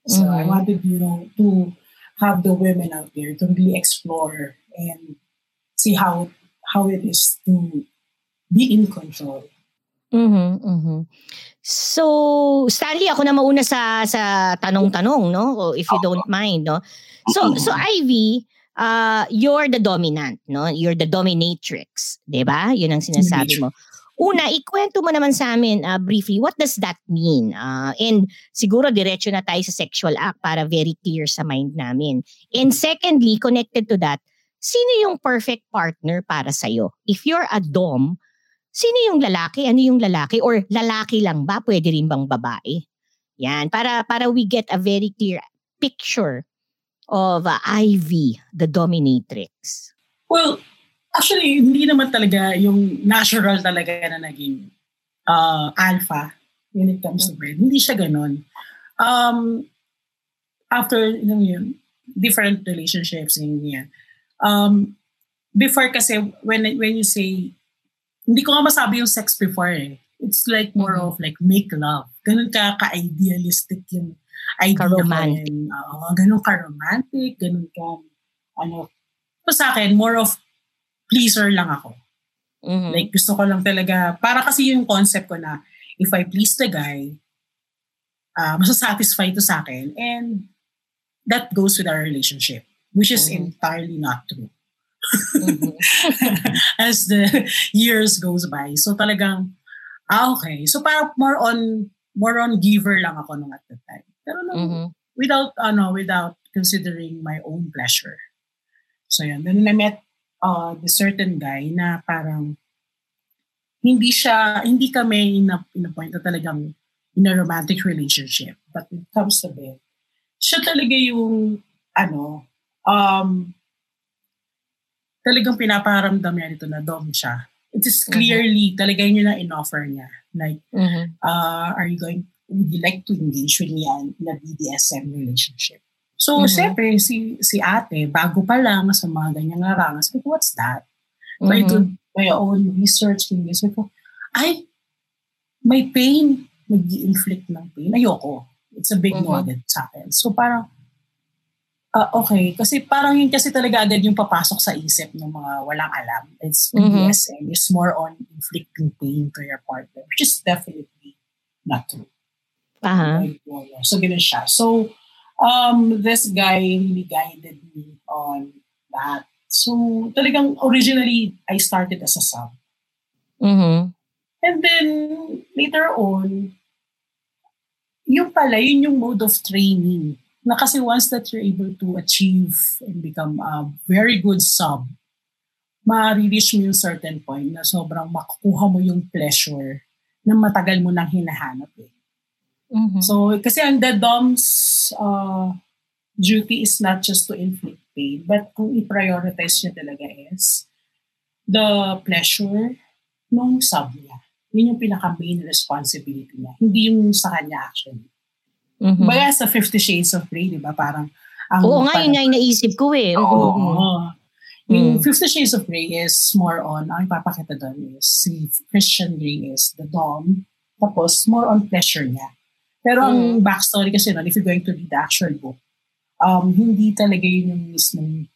So I Mhm. wanted, you know, to have the women out there to really explore and see how how it is to be in control. Mhm, mhm. So, Stanley, ako na mauna sa sa tanong-tanong, no? If you don't mind, no? So, so Ivy, uh, you're the dominant, no? You're the dominatrix, 'di ba? 'Yun ang sinasabi mo. Una, ikwento mo naman sa amin uh, briefly, what does that mean? Uh, and siguro diretso na tayo sa sexual act para very clear sa mind namin. And secondly, connected to that, sino yung perfect partner para sa'yo? If you're a dom, sino yung lalaki? Ano yung lalaki? Or lalaki lang ba? Pwede rin bang babae? Yan, para, para we get a very clear picture of uh, Ivy, the dominatrix. Well, actually, hindi naman talaga yung natural talaga na naging uh, alpha when it comes to bed. Hindi siya ganun. Um, after you know, yun, different relationships and yan. Um, before kasi, when when you say, hindi ko nga masabi yung sex before eh. It's like more Mhm. of like make love. Ganun ka ka-idealistic yung idea ko Ka-romantic. Oo, ganun ka-romantic, ganun ka, ano, pa sa akin, more of pleaser lang ako. Mhm. Like, gusto ko lang talaga, para kasi yung concept ko na, if I please the guy, uh, masasatisfy to sa akin, and that goes with our relationship, which is Mhm. entirely not true. Mhm. As the years goes by. So talagang, ah, okay. So parang more on, more on giver lang ako nung at the time. Pero nung, Mhm. without, ano, without considering my own pleasure. So yun, then I met uh, the certain guy na parang hindi siya, hindi kami in a, in a point na talagang in a romantic relationship. But when it comes to bed, siya talaga yung, ano, um, talagang pinaparamdam niya dito na dom siya. It is clearly, talaga yun na in-offer niya. Like, Mhm. uh, are you going, would you like to engage with me in a BDSM relationship? So, Mhm. siyempre, si, si ate, bago pa lang sa mga ganyang larangan, sabi ko, what's that? So, I Mhm. did my own research, kung sabi ko, ay, may pain, mag inflict ng pain. Ayoko. It's a big no Mhm. agad sa akin. So, parang, ah, okay. Kasi parang yun kasi talaga agad yung papasok sa isip ng mga walang alam. It's Mhm. BDSM. It's more on inflicting pain to your partner, which is definitely not true. Aha. So, ganun siya. So, um, this guy really guided me on that. So, talagang originally, I started as a sub. Mhm. And then, later on, yung pala, yun yung mode of training. Na kasi once that you're able to achieve and become a very good sub, ma-reach mo yung certain point na sobrang makukuha mo yung pleasure na matagal mo nang hinahanap eh. Mhm. So, kasi ang the dom's uh, duty is not just to inflict pain, but kung i-prioritize niya talaga is the pleasure nung sub niya. Yun yung pinaka-main responsibility niya. Hindi yung sa kanya actually. Mhm. Baga sa Fifty Shades of Grey, di ba? Parang, ang Oo nga, yun nga yung naisip ko eh. Oo. Mhm. Yung Mm. Fifty Shades of Grey is more on, ang ipapakita doon is si Christian Grey is the Dom. Tapos, more on pleasure niya. Pero ang backstory kasi nun, if you're going to read the actual book, um, hindi talaga yun yung mismong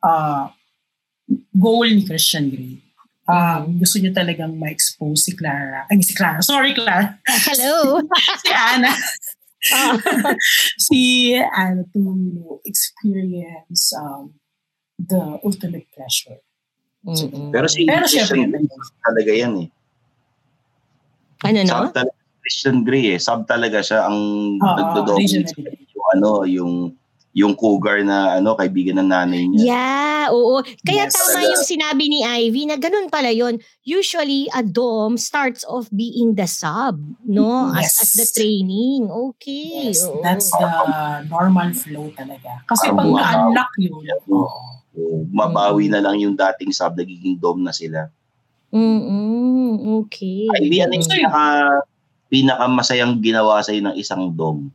uh, goal ni Christian Grey. Um, Gusto niya talagang ma-expose si Clara. Ay, si Clara. Sorry, Clara. Hello. si Anna. Ah. si Anna to experience um, the ultimate pleasure. Mhm. Pero si Pero Grey, talaga yan eh. Ano no? Talaga, Christian Grey eh. Sub talaga siya ang Oo, nagdodominate yung ano, yung yung cougar na ano kaibigan ng nanay niya. Yeah, oo. Kaya Yes. tama Talaga. yung sinabi ni Ivy na ganun pala yon. Usually, a dom starts off being the sub, no? As, Yes. as the training. Okay. Yes, oo. that's the normal flow talaga. Kasi Parang pag na-unlock yun, oo. So, mabawi na lang yung dating sub, nagiging dom na sila. Mm-mm, okay. Ivy, ano yung pinaka, pinakamasayang ginawa sa'yo ng isang dom?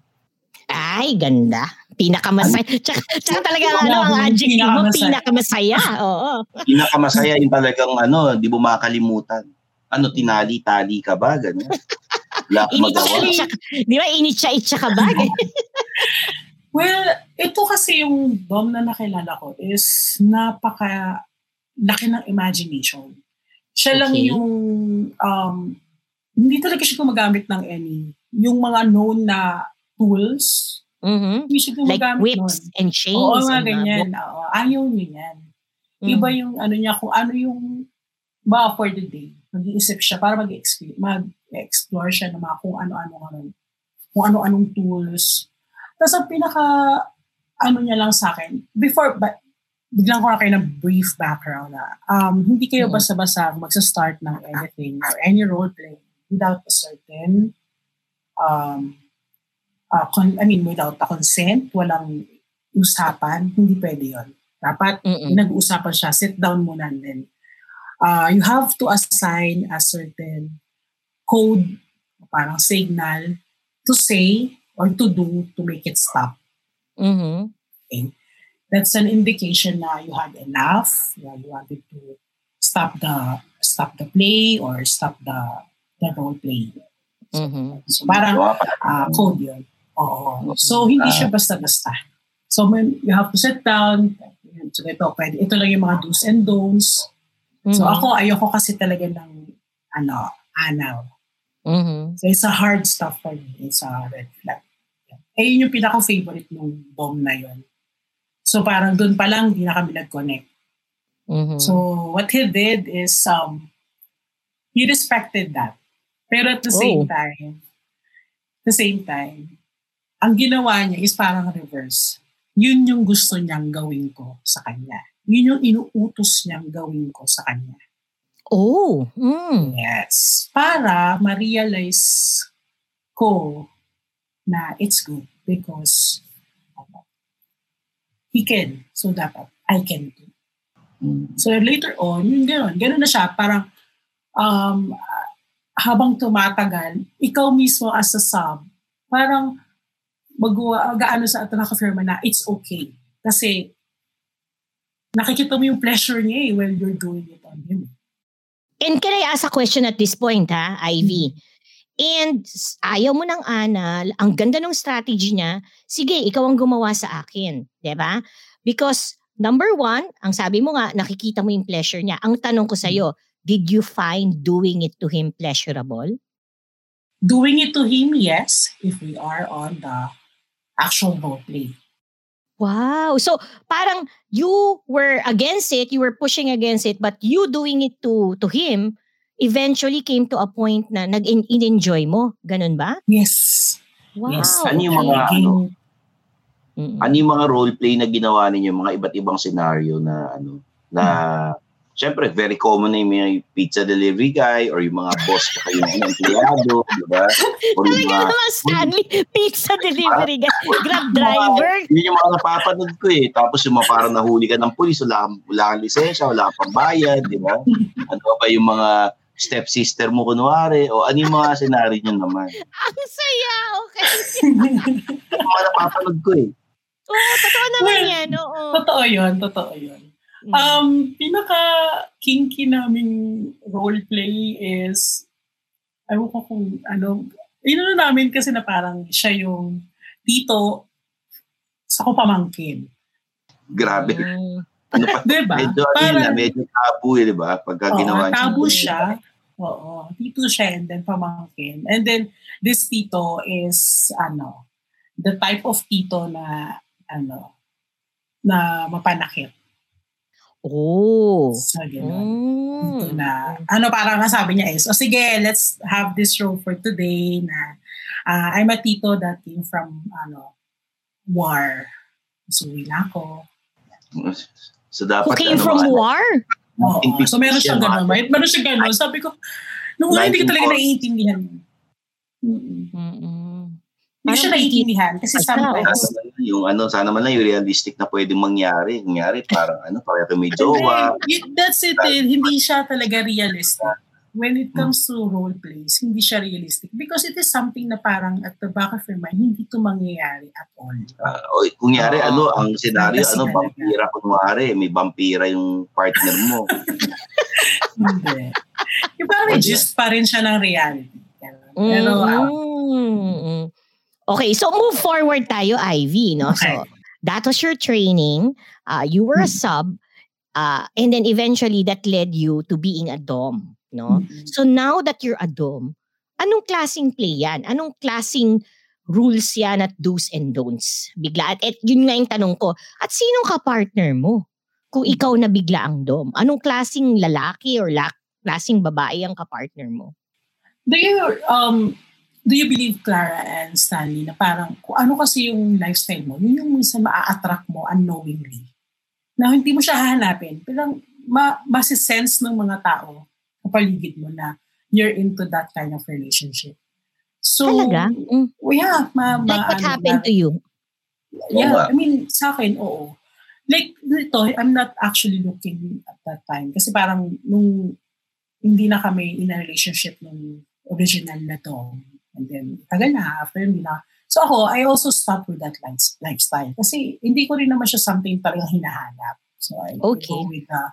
Ay, ganda. Pinakamasaya. Tsaka, tsaka talaga Ano? ano, ang adjective mo, Pinakamasaya. Oo. Pinakamasaya yung talagang ano, di mo makalimutan. Ano, tinali-tali ka ba? Ganun. Wala kang magawa. Ka. Di ba, initsa-itsa ka ba? Well, ito kasi yung dom na nakilala ko is napaka laki ng imagination. Siya lang Okay. yung um, hindi talaga siya gumagamit ng any yung mga known na tools. Mhm. Hindi siya Like gumagamit whips nun. and chains. Oo, mga ganyan. Oo, ayaw niya yan. Mm. Iba yung ano niya, kung ano yung ba for the day. Mag-iisip siya para mag-explore, mag-explore siya ng mga kung ano-ano ano, kung ano-anong tools. Tapos ang pinaka ano niya lang sa akin, before, but, biglang ko na kayo ng brief background na um, hindi kayo Mm. basta-basta magsa-start ng anything or any role play without a certain um, uh, con- I mean, without a consent, walang usapan, hindi pwede yon. Dapat Mm-mm. nag-uusapan siya, sit down muna and then uh, you have to assign a certain code, parang signal, to say or to do to make it stop. Mhm. That's an indication na you had enough, you wanted to stop the stop the play or stop the the role play. Mhm. So parang Gawa pa. uh, code yun. Oo. So, hindi siya basta-basta. So, when you have to sit down, so ito, pwede, ito lang yung mga do's and don'ts. So, Mhm. ako, ayoko kasi talaga ng, ano, anal. Mhm. So, it's a hard stuff for me. It's a red flag. Eh, yun yung pinaka-favorite ng bomb na yun. So, parang doon pa lang, hindi na kami nag-connect. Mhm. So, what he did is, um, he respected that. Pero at the same Oh. time, the same time, ang ginawa niya is parang reverse. Yun yung gusto niyang gawin ko sa kanya. Yun yung inuutos niyang gawin ko sa kanya. Oh. Mm. Yes. Para ma-realize ko na it's good because ano, he can. So dapat, I can too. Mm. So later on, yung gano'n, gano'n na siya, parang um, habang tumatagal, ikaw mismo as a sub, parang mag-ano sa ato nakafirma na it's okay. Kasi nakikita mo yung pleasure niya eh when you're doing it on him. And can I ask a question at this point, ha, Ivy? And s- ayaw mo ng anal, ang ganda ng strategy niya, sige, ikaw ang gumawa sa akin. 'di ba? Because number one, ang sabi mo nga, nakikita mo yung pleasure niya. Ang tanong ko sa'yo, did you find doing it to him pleasurable? Doing it to him, yes, if we are on the actual role play. Wow. So parang you were against it, you were pushing against it, but you doing it to to him eventually came to a point na nag-enjoy mo. Ganun ba? Yes. Wow. Yes. Ano yung mga, Naging- ano, ano yung mga role play na ginawa ninyo, mga iba't ibang scenario na ano, na Siyempre, very common na yung mga pizza delivery guy or yung mga boss ka yung mga empleyado, di ba? Or yung mga, naman, Stanley, pizza delivery guy, grab driver. yun yung mga napapanood ko eh. Tapos yung mga parang nahuli ka ng pulis, wala, kang- wala kang lisensya, wala kang pambayad, di ba? Ano ba yung mga stepsister mo kunwari? O ano yung mga senaryo nyo naman? Ang saya, okay. Yung mga napapanood ko eh. Oo, totoo naman Well, yan, oo. Totoo yun, totoo yun. Mm. Um, pinaka kinky naming role play is, ayaw ko kung ano, yun ano namin kasi na parang siya yung tito sa ko pamangkin. Grabe. Mm. Ano pa? Diba? Medyo, ano Parang- na, medyo tabu eh, di ba? Pagka Oo, ginawa niya. tabo siya. Oo, tito siya and then pamangkin. And then this tito is ano, the type of tito na ano, na mapanakit. Oh. So, gano'n. Mm. na ano parang nasabi niya is, o sige, let's have this show for today na ah, I'm a tito that came from ano war. So, na ako. So dapat Who came ano, from ano, war? Oo. 1950 So, meron siyang siya, gano'n. May, meron siyang gano'n. Sabi ko, nung una hindi ko talaga 1940. naiintindihan. Mm-mm. Mm-mm. Hindi siya naiintindihan kasi Basta, sometimes, Sana man yung ano, sana man lang yung realistic na pwedeng mangyari. Kunyari, parang ano, pareho may jowa. That's it eh. Hindi siya talaga realistic. When it comes to role plays, hindi siya realistic. Because it is something na parang at the back of your mind, hindi to mangyayari at all. Ah, o, kunyari, Oo. ano, ang senaryo, ano, talaga. vampira, kunwari, may vampira yung partner mo. Hindi. Yung parang may gist pa rin siya ng reality. Pero, ah, Mm-mm. Okay, so move forward tayo, Ivy, no? Okay. So, that was your training. Uh, you were a Hmm. sub. Uh, and then eventually that led you to being a dom, no? mm, So now that you're a dom, anong klasing play yan? Anong klasing rules yan at do's and don'ts? Bigla. At, at yun nga yung tanong ko. At sinong ka-partner mo? Kung ikaw na bigla ang dom, anong klasing lalaki or la- klasing babae ang ka-partner mo? do you, um, do you believe, Clara and Stanley, na parang kung ano kasi yung lifestyle mo, yun yung minsan maa-attract mo unknowingly. Na hindi mo siya hahanapin, pero ma masisense ng mga tao sa paligid mo na you're into that kind of relationship. So, Talaga? Mm. yeah, ma, ma, Like what ano, happened na- to you? Yeah, Oo nga. I mean, sa akin, oo. Like, dito, I'm not actually looking at that time. Kasi parang, nung hindi na kami in a relationship nung original na to. And then, tagal na, after hindi na. So ako, I also stopped with that life- lifestyle. Kasi hindi ko rin naman siya something talagang hinahanap. So I Okay. go with the,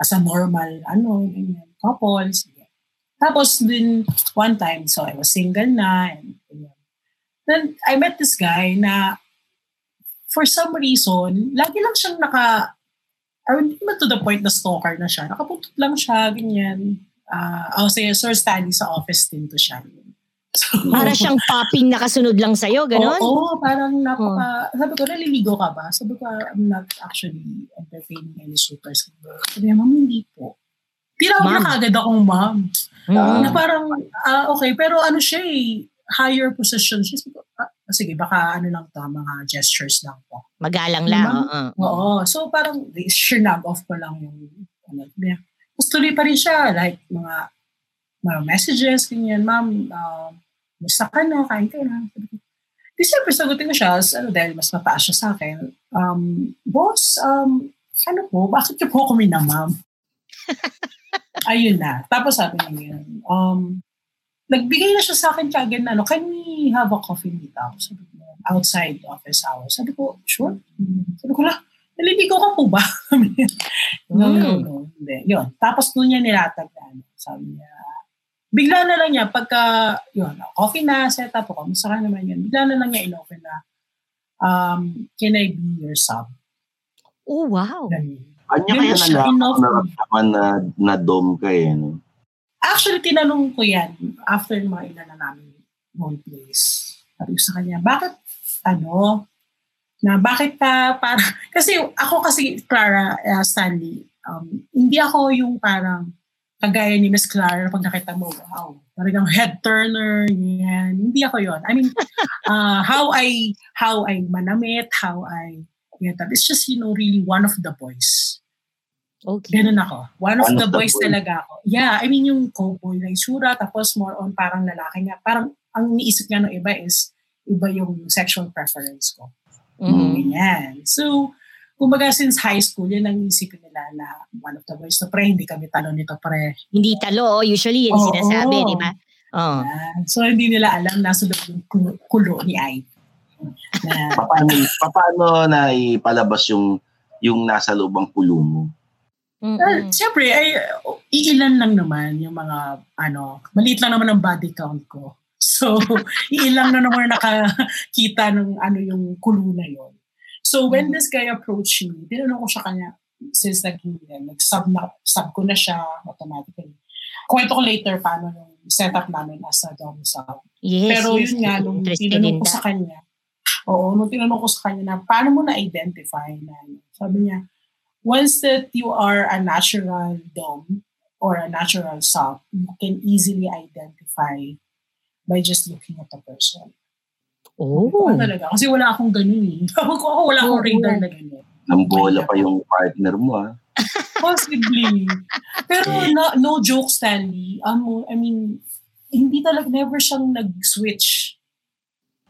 as a normal, ano, ganyan, couples. ganyan. Tapos din, one time, so I was single na. And, ganyan. Then, I met this guy na for some reason, lagi lang siyang naka, or hindi to the point na stalker na siya. Nakapuntot lang siya, ganyan. Uh, oh, sige, Sir Stanley sa office din to siya. So, Para siyang popping nakasunod lang sa'yo, ganon? Oo, parang napaka, sabi ko, naliligo ka ba? Sabi ko, I'm not actually entertaining any supers. Sabi niya, ma'am, hindi po. Tinawag na kagad akong ma'am. Mm. Na parang, ah, okay, pero ano siya eh, higher position siya. Sabi ko, ah, sige, baka ano lang to, mga gestures lang to. Magalang lang. Ma'am? oo. Oo. So parang shinag off ko lang yung ano niya. Tapos tuloy pa rin siya. Like mga mga messages, ganyan, ma'am, uh, musta ka na, kain ka na. Di siyempre sagutin ko siya, ano, dahil mas mataas siya sa akin, um, boss, um, ano po, bakit niyo po ako minamam? Ayun na. Tapos sabi niya, um, nagbigay na siya sa akin kagad na, ano, can we have a coffee meet up? Sabi ko, outside office hours. Sabi ko, sure. Sabi ko, la, naliligo ka po ba? no, no, no. Hindi. Yun. Tapos doon niya nilatag na, ano, sabi niya, bigla na lang niya, pagka, yun, coffee na, set up ako, kamusta ka naman yun, bigla na lang niya in-open na, um, can I be your sub? Oh, wow. Ganun. Kanya Yun kaya na naramdaman na, na dom ka eh. No? Actually, tinanong ko yan after mga ilan na namin role plays. Sabi ko sa kanya, bakit, ano, na bakit ka para, kasi ako kasi, Clara uh, Stanley, um, hindi ako yung parang kagaya ni Miss Clara pag nakita mo, wow, talagang head turner, yan. Hindi ako yon. I mean, uh, how I, how I manamit, how I, yeah, it's just, you know, really one of the boys. Okay. Ganun ako. One of One the of the boys boys. talaga ako. Yeah, I mean yung cowboy na itsura, tapos more on parang lalaki nga. Parang ang niisip nga ng iba is, iba yung sexual preference ko. Mhm. Ganyan. So, kumbaga since high school, yun ang isipin nila na one of the boys. So, pre, hindi kami talo nito, pre. Hindi talo, oh. usually yan Oo. sinasabi, di ba? Oh. Yan. So, hindi nila alam nasa loob yung kulo, kulo ni. Na, Paano, paano na ipalabas yung yung nasa loob ang kulo mo? Well, Mm-mm. siyempre, ay, iilan lang naman yung mga, ano, maliit lang naman ang body count ko. So, iilang na naman nakakita ng ano yung kulo na yon. So, when this guy approached me, tinanong ko siya kanya, since naging, nag-sub, na, sub ko na siya automatically. Kwento ko later paano yung setup namin as a dom sub. Yes, Pero yes. yun nga, nung tinanong in ko sa kanya, oo, nung tinanong ko sa kanya na, paano mo na-identify na, sabi niya, once that you are a natural dom or a natural sub, you can easily identify by just looking at the person. Oh. Oo talaga. Kasi wala akong ganun eh. Ako, ako wala akong Oo. radar na ganun. Nang bola pa yung partner mo ah. Possibly. Pero no, no joke, Stanley. Um, I mean, hindi talaga, never siyang nag-switch.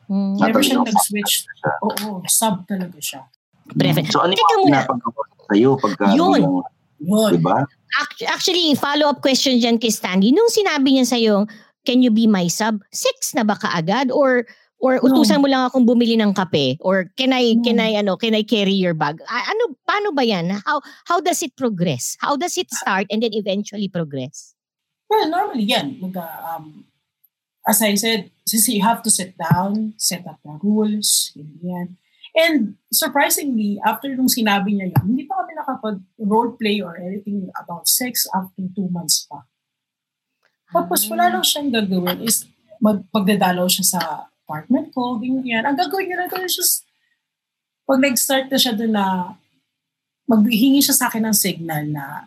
Mm. Never siyang sub nag-switch. talaga siya. Oo, sub talaga siya. Prefer- So ano Teka yung pinapagawa sa'yo pagka Yun. Yun. di ba? Act- Actually, follow-up question dyan kay Stanley. Nung sinabi niya sa'yo, can you be my sub? Sex na ba kaagad? Or or No. utusan mo lang akong bumili ng kape? Or can I, No. can I, ano, can I carry your bag? Ano, paano ba yan? How, how does it progress? How does it start and then eventually progress? Well, normally yan. Mag, um, as I said, since you have to sit down, set up the rules, yan. And surprisingly, after nung sinabi niya yun, hindi pa kami nakapag-roleplay or anything about sex after two months pa. Tapos wala lang siyang gagawin is mag, pagdadalaw siya sa apartment ko, ganyan. Ang gagawin niya lang doon is just, pag nag-start na siya doon na, maghihingi siya sa akin ng signal na,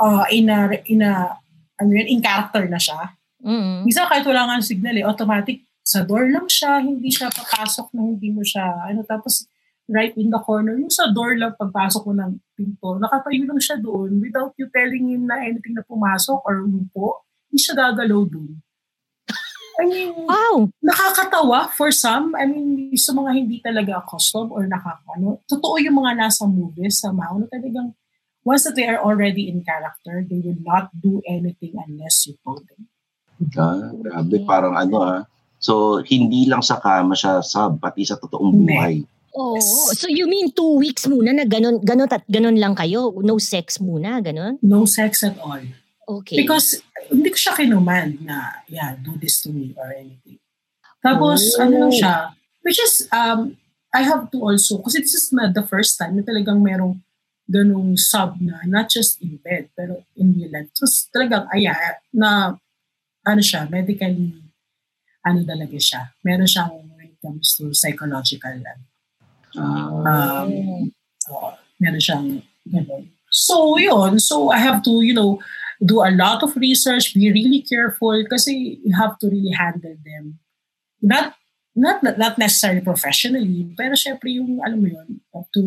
uh, in a, in a, ano yun, in character na siya. Mm. Minsan kahit wala nga signal eh, automatic sa door lang siya, hindi siya papasok na hindi mo siya, ano, tapos right in the corner, yung sa door lang pagpasok mo ng pinto, nakatayo lang siya doon without you telling him na anything na pumasok or umupo, hindi siya gagalaw doon. I mean, Wow! nakakatawa for some. I mean, sa mga hindi talaga accustomed or nakakano. Totoo yung mga nasa movies sa Mao na talagang once that they are already in character, they will not do anything unless you told them. Ah, grabe, parang ano ah. So, hindi lang sa kama siya sub, pati sa totoong buhay. Oh, so you mean two weeks muna na ganun, ganun at ganun lang kayo? No sex muna, ganun? No sex at all. Okay. Because hindi ko siya kinuman na, yeah, do this to me or anything. Tapos, Oh. ano lang siya, which is, um, I have to also, kasi this is na the first time na talagang merong ganung sub na, not just in bed, pero in real life. So, talagang, aya, na, ano siya, medically, ano talaga siya. Meron siyang, when it comes to psychological, Ah, um, so, meron siyang ganun. So, yun. So, I have to, you know, do a lot of research, be really careful kasi you have to really handle them. Not, not, not necessarily professionally, pero syempre yung, alam mo yun, to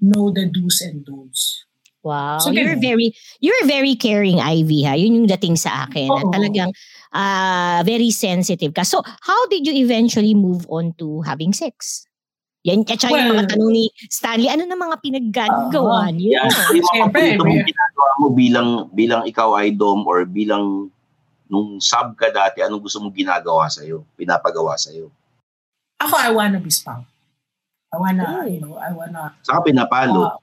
know the do's and don'ts. Wow, So, you're ganun. very you're very caring Ivy ha. Yun yung dating sa akin. Oo. talagang ah, very sensitive ka. So, how did you eventually move on to having sex? Yan, at saka yung mga Well- tanong ni Stanley, ano na mga pinaggagawa niyo? Yan. Yung mga Siyempre, mong ginagawa mo bilang, bilang ikaw ay dom or bilang nung sub ka dati, anong gusto mong ginagawa sa'yo? Pinapagawa sa'yo? Ako, I wanna be spunk. I wanna, Oh. you know, I wanna, Saka pinapalo. uh,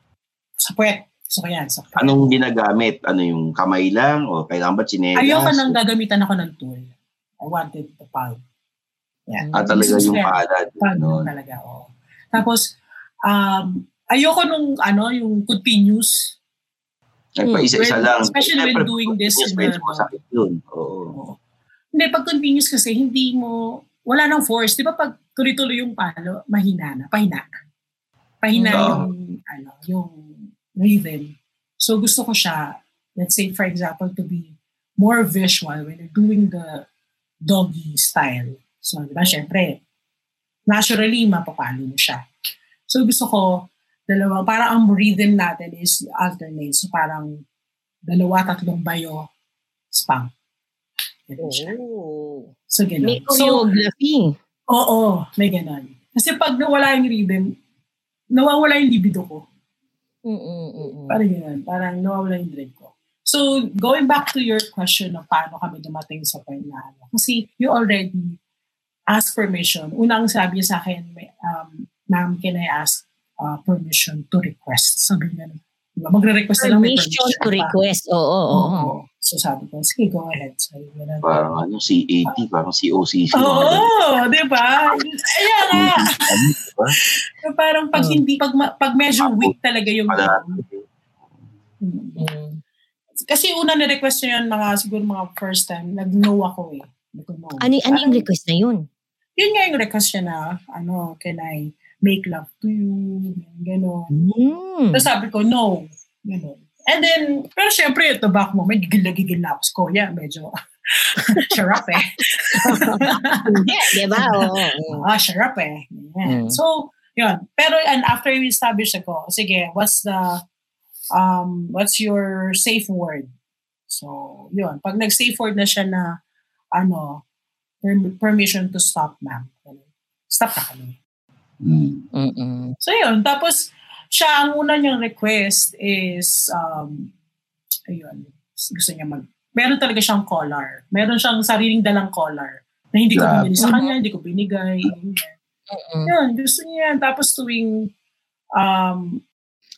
sa puwet. So, yan, sa puwet. Anong ginagamit? Ano yung kamay lang? O kailangan ba chinelas? Ayoko nang gagamitan ako ng tool. I wanted the palm. Yan. Ah, talaga yung palad. Palm Ano? talaga, oo. Tapos, um, ayoko nung, ano, yung continuous. Nagpa-isa-isa When- lang. especially when Siyempre, doing this yes, medyo masakit yun. Oo. Hindi, pag continuous kasi, hindi mo, wala nang force. Di ba pag tuloy-tuloy yung palo, mahina na, pahina. Pahina Oo. yung, ano, yung rhythm. So gusto ko siya, let's say for example, to be more visual when you're doing the doggy style. So, di ba, syempre, naturally, mapapalo mo siya. So gusto ko, dalawa, parang ang rhythm natin is alternate. So parang dalawa, tatlong bayo, spam. Ganun siya. Oh. So, ganun. May So, choreography. oo, may ganun. Kasi pag nawala yung rhythm, nawawala yung libido ko. Mm-mm-mm. Parang ganun. Parang nawawala yung drive ko. So, going back to your question of paano kami dumating sa point na ano. Kasi you already ask permission. Unang sabi sa akin, may, um, ma'am, can I ask uh, permission to request? Sabi niya, diba? magre-request na lang Permission permission. to pa. request. Oo, oo, oo. Oo. So sabi ko, sige, go ahead. So, ganun. Parang ano, C80, parang COCC. Oo, di ba? Ayan nga. So, parang pag Oh. hindi, pag, pag medyo weak talaga yung Pala, Mm. Mm. Kasi una na-request niya yun, mga, siguro mga first time, nag-no ako eh. Sabi ko, no. Ano, ano yung request na yun? Yun nga yung request niya na, ano, can I make love to you? Gano'n. Mm. Tapos sabi ko, no. Gano'n. And then, pero syempre, ito back mo, may gigil na ako sa Korea. Medyo, sharap eh. Hindi, di ba? Oo. oo. Ah, sharap eh. Mm. Yan. So, yun. Pero and after we establish ko, sige, what's the, um, what's your safe word? So, yun. Pag nag-safe word na siya na, ano, permission to stop, ma'am. Stop na kami. Mm. Mm-mm. So, yun. Tapos, siya, ang una niyang request is, um, ayun, gusto niya mag, meron talaga siyang collar. Meron siyang sariling dalang collar na hindi ko binili sa kanya, hindi ko binigay. Mm-mm. Yun, gusto niya yan. Tapos tuwing, um,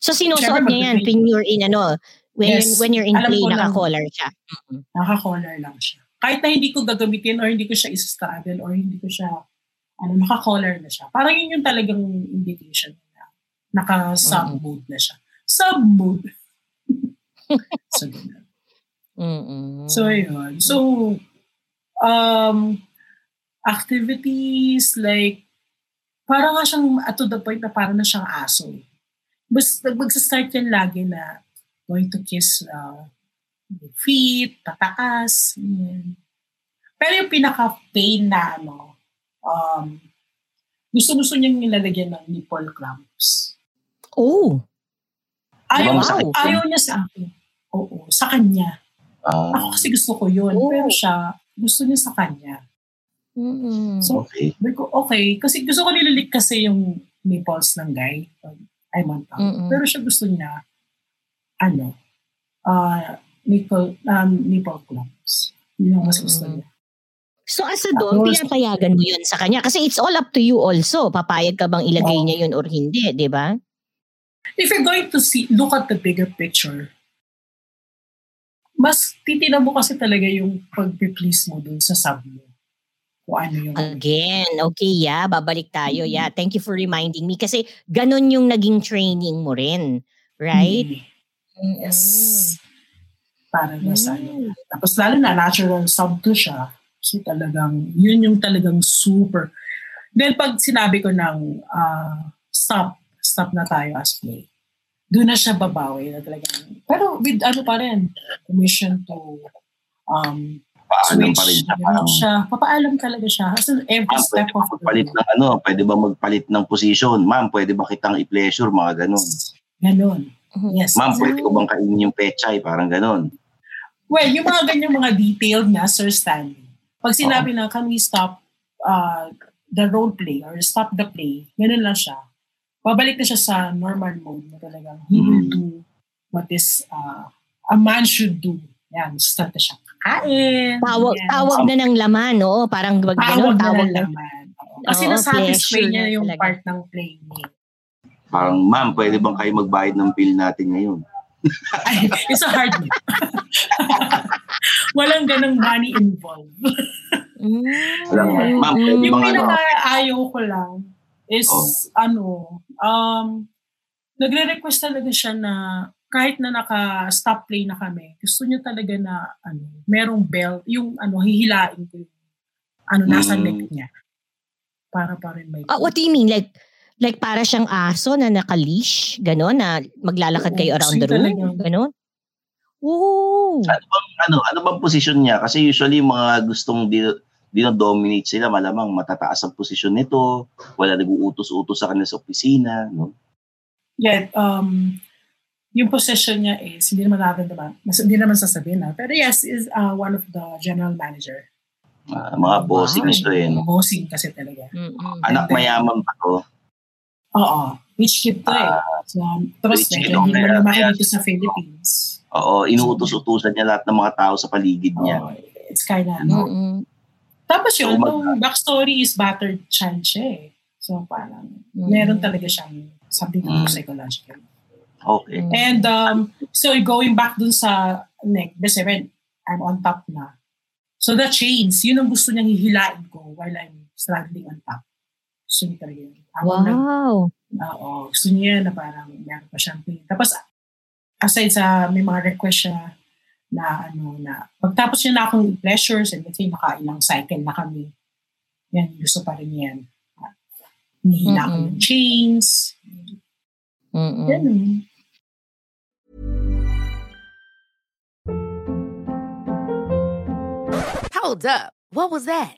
So, sinusuot niya yan when you're in, ano, when, Yes. when you're in play, naka-collar siya. naka-collar lang siya. Kahit na hindi ko gagamitin or hindi ko siya isa-straddle or hindi ko siya, ano, naka-collar na siya. Parang yun yung talagang indication na naka-sub-mode na siya. Sub-mode. so, ganun. Mm-mm. So, yun. So, um, activities like, parang nga siyang at to the point na parang na siyang aso. Basta magsastart yan lagi na going to kiss uh, feet, pataas. Yan. Pero yung pinaka-pain na ano, um, gusto-gusto niyang nilalagyan ng nipple clamps. Oh. Ayaw, yun? ayaw niya sa akin. Oo, sa kanya. Ah, Ako kasi gusto ko yun. Oh. Pero siya, gusto niya sa kanya. Mm-mm. So, okay. ko, okay. Kasi gusto ko nililik kasi yung nipples ng guy. I'm on top. Mm-mm. Pero siya gusto niya, ano, uh, nipple, um, nipple clamps. Yun ang mas gusto Mm-mm. niya. So as a dom, pinapayagan mo yun sa kanya. Kasi it's all up to you also. Papayag ka bang ilagay niya yun or hindi, di ba? If you're going to see, look at the bigger picture, mas titinan mo kasi talaga yung pag-please mo dun sa sub mo. Kung ano yung... Again, okay, yeah, babalik tayo. Yeah, thank you for reminding me. Kasi ganun yung naging training mo rin. Right? Mm. Yes. Para na sa Mm. ano. Tapos lalo na natural sub to siya. So talagang, yun yung talagang super. Then pag sinabi ko ng ah, stop, stop na tayo as play. Doon na siya babawi na talagang. Pero with ano pa rin, permission to um, Paalam switch. pa rin siya. ganun Parang, siya. Papaalam talaga siya. Kasi every ma'am, step pwede ba of the magpalit ng ano? Pwede ba magpalit ng position? Ma'am, pwede ba kitang i-pleasure? Mga ganun. Ganon. Yes. Ma'am, pwede ko bang kainin yung pechay? Parang ganon. Well, yung mga ganyan mga detailed na, Sir Stanley. Pag sinabi na, can we stop uh, the role play or stop the play, ganun lang siya. Babalik na siya sa normal mode na talagang he will Mm. do what is uh, a man should do. Yan, start na siya kakain. Tawag, Yan. tawag na ng laman, no? Parang wag Tawag ganun, na tawag ng na. laman. Oo. Kasi Oo, nasatisfy pleasure niya yung talaga. part ng play niya. Parang, ma'am, pwede bang kayo magbayad ng bill natin ngayon? Ay, it's a hard no. Walang ganong money involved. Mm. Alam mo, Mm. ma'am, pwede yung ano? pinaka-ayaw ko lang is, Oh. ano, um, nagre-request talaga siya na kahit na naka-stop play na kami, gusto niya talaga na, ano, merong bell, yung, ano, hihilain ko yung, ano, nasa Mm. neck niya. Para pa rin may... Ah, what do you mean? Like, like para siyang aso na naka-leash? Ganon? Na maglalakad kayo around the room? Ganon? Oo. Ano, ano bang posisyon niya? Kasi usually mga gustong di- dinodominate sila, malamang matataas ang posisyon nito, wala nag-uutos-utos sa kanila sa opisina, no? Yeah, um, yung position niya is, hindi naman natin naman, mas, hindi naman sasabihin na, pero yes, is uh, one of the general manager. Ah, mga bossing Wow. gusto eh, no? Bossing kasi talaga. Mm-mm. Anak mayaman pa to. Oo. Rich kid to eh. So, tapos rich kid, medyo hindi mo lumaki kaya- dito sa Philippines. Oo, inuutos-utusan niya lahat ng mga tao sa paligid niya. Oo, it's kind of, Mm-mm. Tapos yun, So, mag- yung backstory is battered child siya eh. So parang, Mm. meron talaga siyang something to do Mm. psychological. Okay. Mm. And um, so going back dun sa neck, kasi when I'm on top na. So the chains, yun ang gusto niyang hihilain ko while I'm struggling on top. Gusto niya talaga yun. Nag- Wow. Oo, gusto niya na parang meron pa siyang pain. Tapos, aside sa may mga request siya na ano na pagtapos niya na akong pleasures and let's say nakailang cycle na kami yan gusto pa rin yan nihila ko Mm-mm. yung chains Mm-mm. yan Hold up. What was that?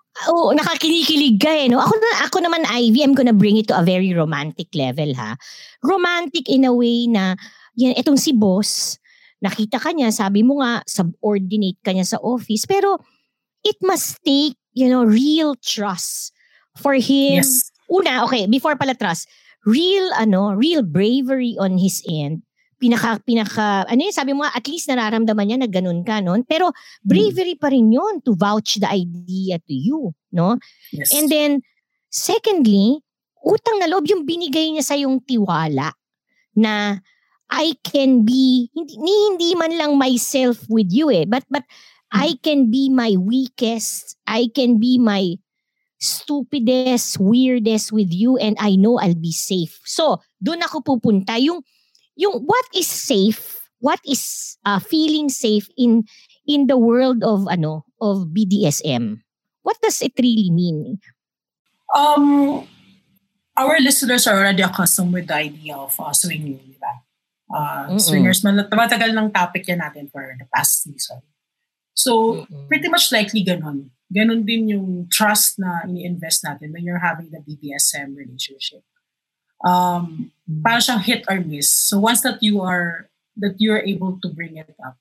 oo, nakakinikilig ka eh, no? Ako, na, ako naman, Ivy, I'm gonna bring it to a very romantic level, ha? Romantic in a way na, yan, etong si boss, nakita ka niya, sabi mo nga, subordinate ka niya sa office, pero it must take, you know, real trust for him. yes Una, okay, before pala trust, real, ano, real bravery on his end. Pinaka, pinaka, ano yun, sabi mo at least nararamdaman niya na ganun ka, no? Pero bravery pa rin yun to vouch the idea to you, no? yes And then, secondly, utang na loob yung binigay niya sa yung tiwala na I can be, hindi, hindi man lang myself with you eh, but, but I can be my weakest, I can be my stupidest, weirdest with you and I know I'll be safe. So, doon ako pupunta. Yung, yung what is safe, what is uh, feeling safe in in the world of ano of BDSM? What does it really mean? um our listeners are already accustomed with the idea of uh, swinging di ba uh, Mm-mm. swingers mal- matagal ng topic yan natin for the past season so pretty much likely ganun. Ganun din yung trust na ini-invest natin when you're having the BDSM relationship. Um, parang siyang hit or miss. So once that you are, that you're able to bring it up,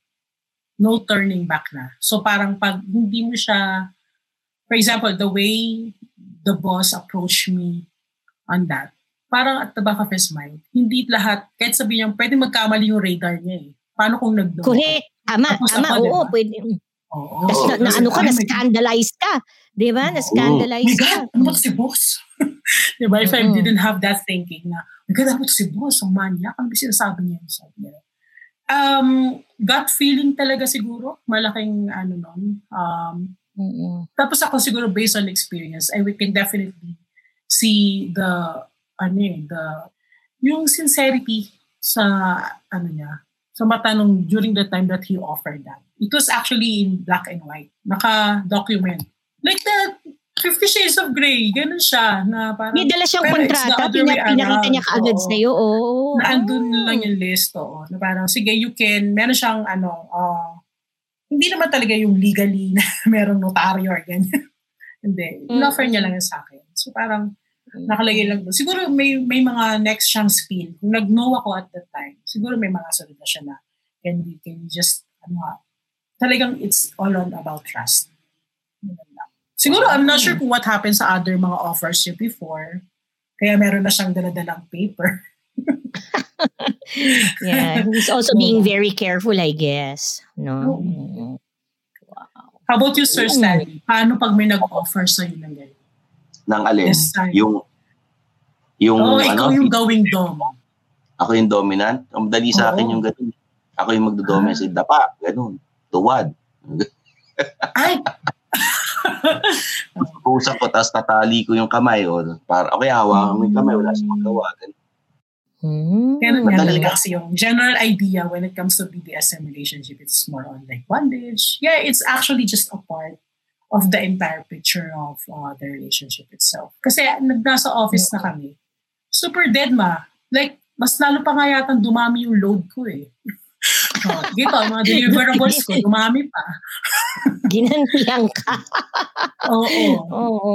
no turning back na. So parang pag hindi mo siya, for example, the way the boss approached me on that, parang at the back of his mind, hindi lahat, kahit sabihin niya, pwede magkamali yung radar niya eh. Paano kung nag Correct. Tama, Tapos tama. ako, Oo, diba? pwede. Oo. Tas na, na, Kasi, ano ka, na-scandalize ka. Di ba? Na-scandalize my ka. God, ano ba si boss? diba? If I Mm-mm. didn't have that thinking na, ano si boss? Ang manyak. Ano ba sinasabi niya? Sabi niya. Um, gut feeling talaga siguro. Malaking ano nun. Um, Mm-mm. tapos ako siguro based on experience, I we can definitely see the, ano eh, the, yung sincerity sa ano niya, sa mata nung during the time that he offered that. It was actually in black and white. Naka-document. Like the Fifty Shades of Grey, ganun siya. Na parang, May dala siyang kontrata, pina- pinakita niya kaagad Oo. sa'yo. Oo. Na andun lang yung list, oo. Na parang, sige, you can, meron siyang, ano, ah, hindi naman talaga yung legally na merong notaryo or ganyan. hindi. In-offer niya lang yun sa akin. So parang, nakalagay lang doon. Siguro may may mga next siyang spiel. Kung nag-know ako at that time, siguro may mga sunod na siya na can we can we just, ano nga, talagang it's all on about trust. Siguro, I'm not sure kung what happened sa other mga offers niya before. Kaya meron na siyang daladalang paper. Yeah, he's also being very careful, I guess. No? Oo. How about you, Sir Mm. Stanley? Paano pag may nag-offer sa'yo ng ganyan? Ng alin? Yes, yung, yung, Oo, ano, ikaw yung gawing dom. ako yung dominant. Ang dali sa akin yung ganun. Ako yung magdodominant. Ah. Sa dapa, ganun. Tuwad. Ay! Pusap ko, tapos tatali ko yung kamay. O, para, okay, hawakan mo yung kamay. Wala sa magawa. Ganun. Hmm. Kaya nga talaga lang. kasi yung general idea when it comes to BDSM relationship, it's more on like bondage. Yeah, it's actually just a part of the entire picture of uh, the relationship itself. Kasi nasa office na kami, super dead ma. Like, mas lalo pa nga yata dumami yung load ko eh. Oh, dito, mga deliverables ko, dumami pa. Ginantihan ka. Oo. Oo.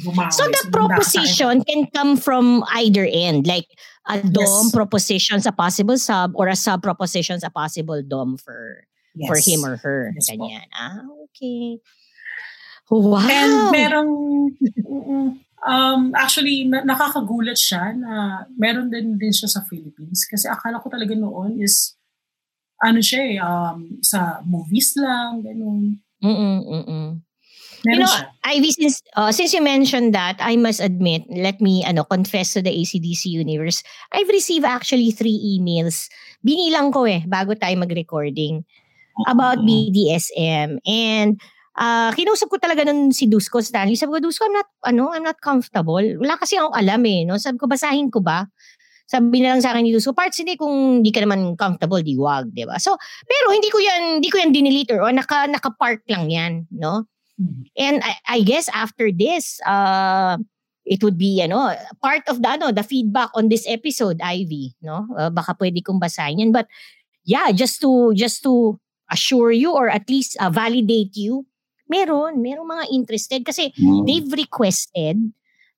Dumami. So the proposition can come from either end. Like a dom Yes. propositions a possible sub or a sub propositions a possible dom for Yes. for him or her. Yes po. Ganyan. Ah, okay. Wow. And merong, um, actually, na- nakakagulat siya na meron din din siya sa Philippines. Kasi akala ko talaga noon is, ano siya eh, um, sa movies lang, ganun. Mm-mm, mm-mm. Meron You know, siya. Ivy, since uh, since you mentioned that, I must admit, let me ano confess to the ACDC universe. I've received actually three emails. Binilang ko eh bago tayo mag-recording about BDSM and uh, kinausap ko talaga nun si Dusko Stanley. Sabi ko, Dusko, I'm not, ano, I'm not comfortable. Wala kasi akong alam eh. No? Sabi ko, basahin ko ba? Sabi na lang sa akin ni Dusko, parts hindi kung hindi ka naman comfortable, di wag, di ba? So, pero hindi ko yan, hindi ko yan dinelete or naka, naka-park lang yan, no? Mhm. And I, I guess after this, uh, it would be, ano, part of the, ano, the feedback on this episode, Ivy, no? Uh, baka pwede kong basahin yan. But, yeah, just to, just to assure you or at least uh, validate you, meron, meron mga interested. Kasi Mm. they've requested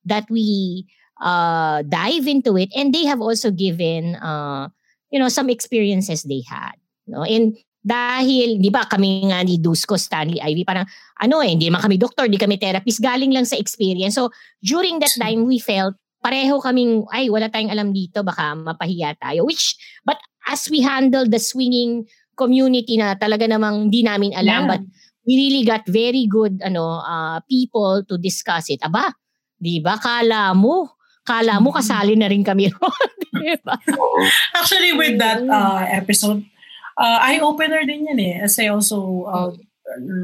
that we uh, dive into it and they have also given, uh, you know, some experiences they had. No? And dahil, di ba, kami nga ni Dusko, Stanley, Ivy, parang, ano eh, hindi naman kami doktor, hindi kami therapist, galing lang sa experience. So, during that time, we felt, pareho kaming, ay, wala tayong alam dito, baka mapahiya tayo. Which, but as we handle the swinging community na talaga namang hindi namin alam, Yeah. but we really got very good ano uh, people to discuss it. Aba, di ba? Kala mo, kala mo kasali na rin kami ron. di ba? Oo. Actually, with that uh, episode, uh, eye-opener din yan eh. As I also uh,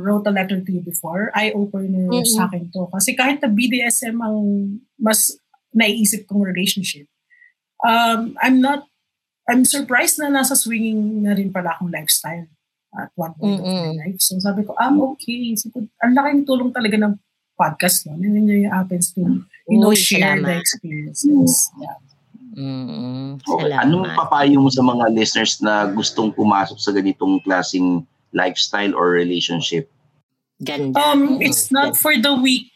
wrote a letter to you before, eye-opener Mm-mm. sa akin to. Kasi kahit na BDSM ang mas naiisip kong relationship, um, I'm not, I'm surprised na nasa swinging na rin pala akong lifestyle at one point of my life. So sabi ko, I'm okay. So, ang laking tulong talaga ng podcast no? Then it happens to, you know, Uy, share the salamat. experiences. Yeah. Mm, Okay. salamat. Anong papayo mo sa mga listeners na gustong pumasok sa ganitong klaseng lifestyle or relationship? Ganda. Um, Mm, it's not for the weak.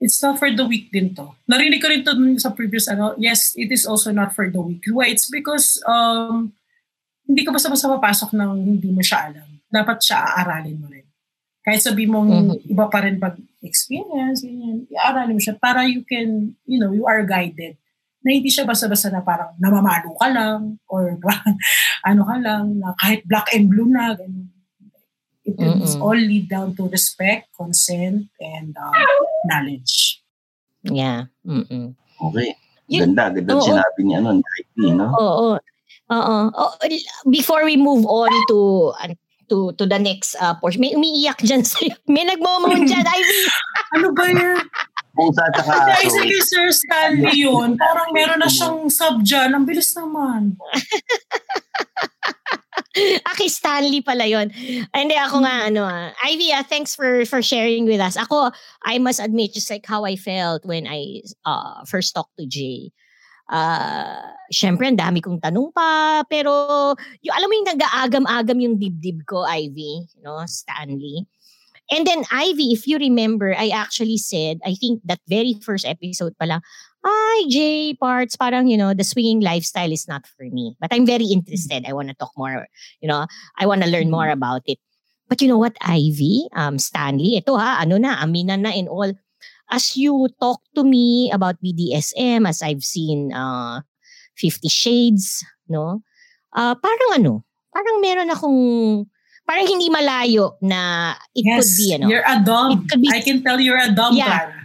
It's not for the weak din to. Narinig ko rin to sa previous ano. Yes, it is also not for the weak. Why? It's because um, hindi ka basta-basta papasok ng hindi mo siya alam. Dapat siya aaralin mo rin. Kahit sabi mong Mhm. iba pa rin pag experience, ganyan, aaralin mo siya para you can, you know, you are guided. Na hindi siya basta-basta na parang namamalo ka lang or ano ka lang, na kahit black and blue na, ganyan. It is Mm-mm. all lead down to respect, consent, and um, knowledge. Yeah. Mm-mm. Okay. Yun- Ganda, ganda Oo. sinabi ni ano, ni IP, no? Oo. Oo. Oh, before we move on to to to the next uh, portion, may umiiyak dyan sa'yo. May nagmamahon dyan, Ivy. Ano ba yan? Pusa at saka aso. isa kay Sir Stanley yun, parang meron na siyang sub dyan. Ang bilis naman. Aki Stanley pala yon. Hindi ako nga ano ah. Ivy, ah, thanks for for sharing with us. Ako, I must admit just like how I felt when I uh, first talked to Jay. Uh, Siyempre, ang dami kong tanong pa. Pero, yung, alam mo yung nag-aagam-agam yung dibdib ko, Ivy. Know, Stanley. And then, Ivy, if you remember, I actually said, I think that very first episode pa lang, Hi, Jay, parts, parang, you know, the swinging lifestyle is not for me. But I'm very interested. I want to talk more, you know, I want to learn more about it. But you know what, Ivy, um, Stanley, ito ha, ano na, aminan na in all. As you talk to me about BDSM, as I've seen uh, Fifty Shades, no? Uh, parang ano, parang meron akong, parang hindi malayo na it yes, could be, ano. you're a dom. It could be- I can tell you're a dom, Yeah. Clara.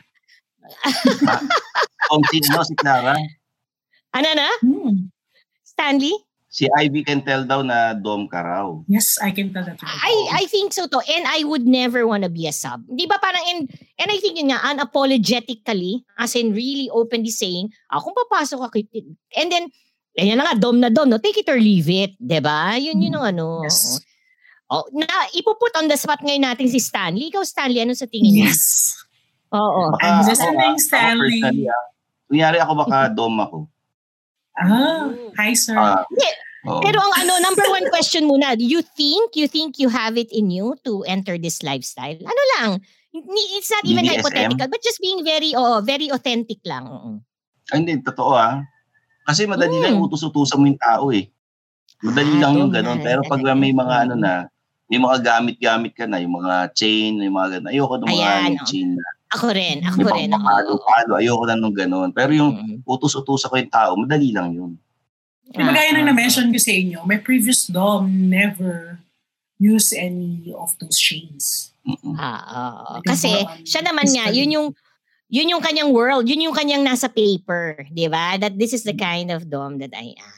Kung sino, si Clara. Ano na? Hmm. Stanley? Si Ivy can tell daw na dom ka raw. Yes, I can tell that. I. I think so to. And I would never want to be a sub. Di ba parang, and, and I think yun nga, unapologetically, as in really openly saying, ah, kung papasok ako, and then, ayan na nga, dom na dom, no? take it or leave it. Di ba? Yun yun ang ano. Yes. Oh, na, ipuput on the spot ngayon natin si Stanley. Ikaw, Stanley, ano sa tingin mo? Yes. Oo. Baka I'm ako, listening, ah, ako Stanley. personally, ah, Kunyari ako baka dom ako. Ah, hi, sir. Ah, Hindi, Pero ang ano, number one question muna, you think, you think you have it in you to enter this lifestyle? Ano lang, it's not even BDSM? hypothetical, but just being very, oh, very authentic lang. Ay, hindi, totoo ah. Kasi madali lang Mm. utos-utusan mo yung tao eh. Madali Ah, lang yung ganun. Pero pag may mga ano na, may mga gamit-gamit ka na, yung mga chain, yung mga ganun. Ayoko ng mga Ayan, yung oh. chain na. Ako rin, ako Yung rin. pang palo Ayoko na nung ganun. Pero yung Mm. utos-utusan ko yung tao, madali lang yun. Di ba gaya Ah, ng ah, na-mention ko sa inyo, my previous dom never used any of those chains. Mm-mm. Ah, ah, ah. Like, Kasi on siya naman nga, yun yung yun yung kanyang world, yun yung kanyang nasa paper, 'di ba? That this is the kind of dom that I am.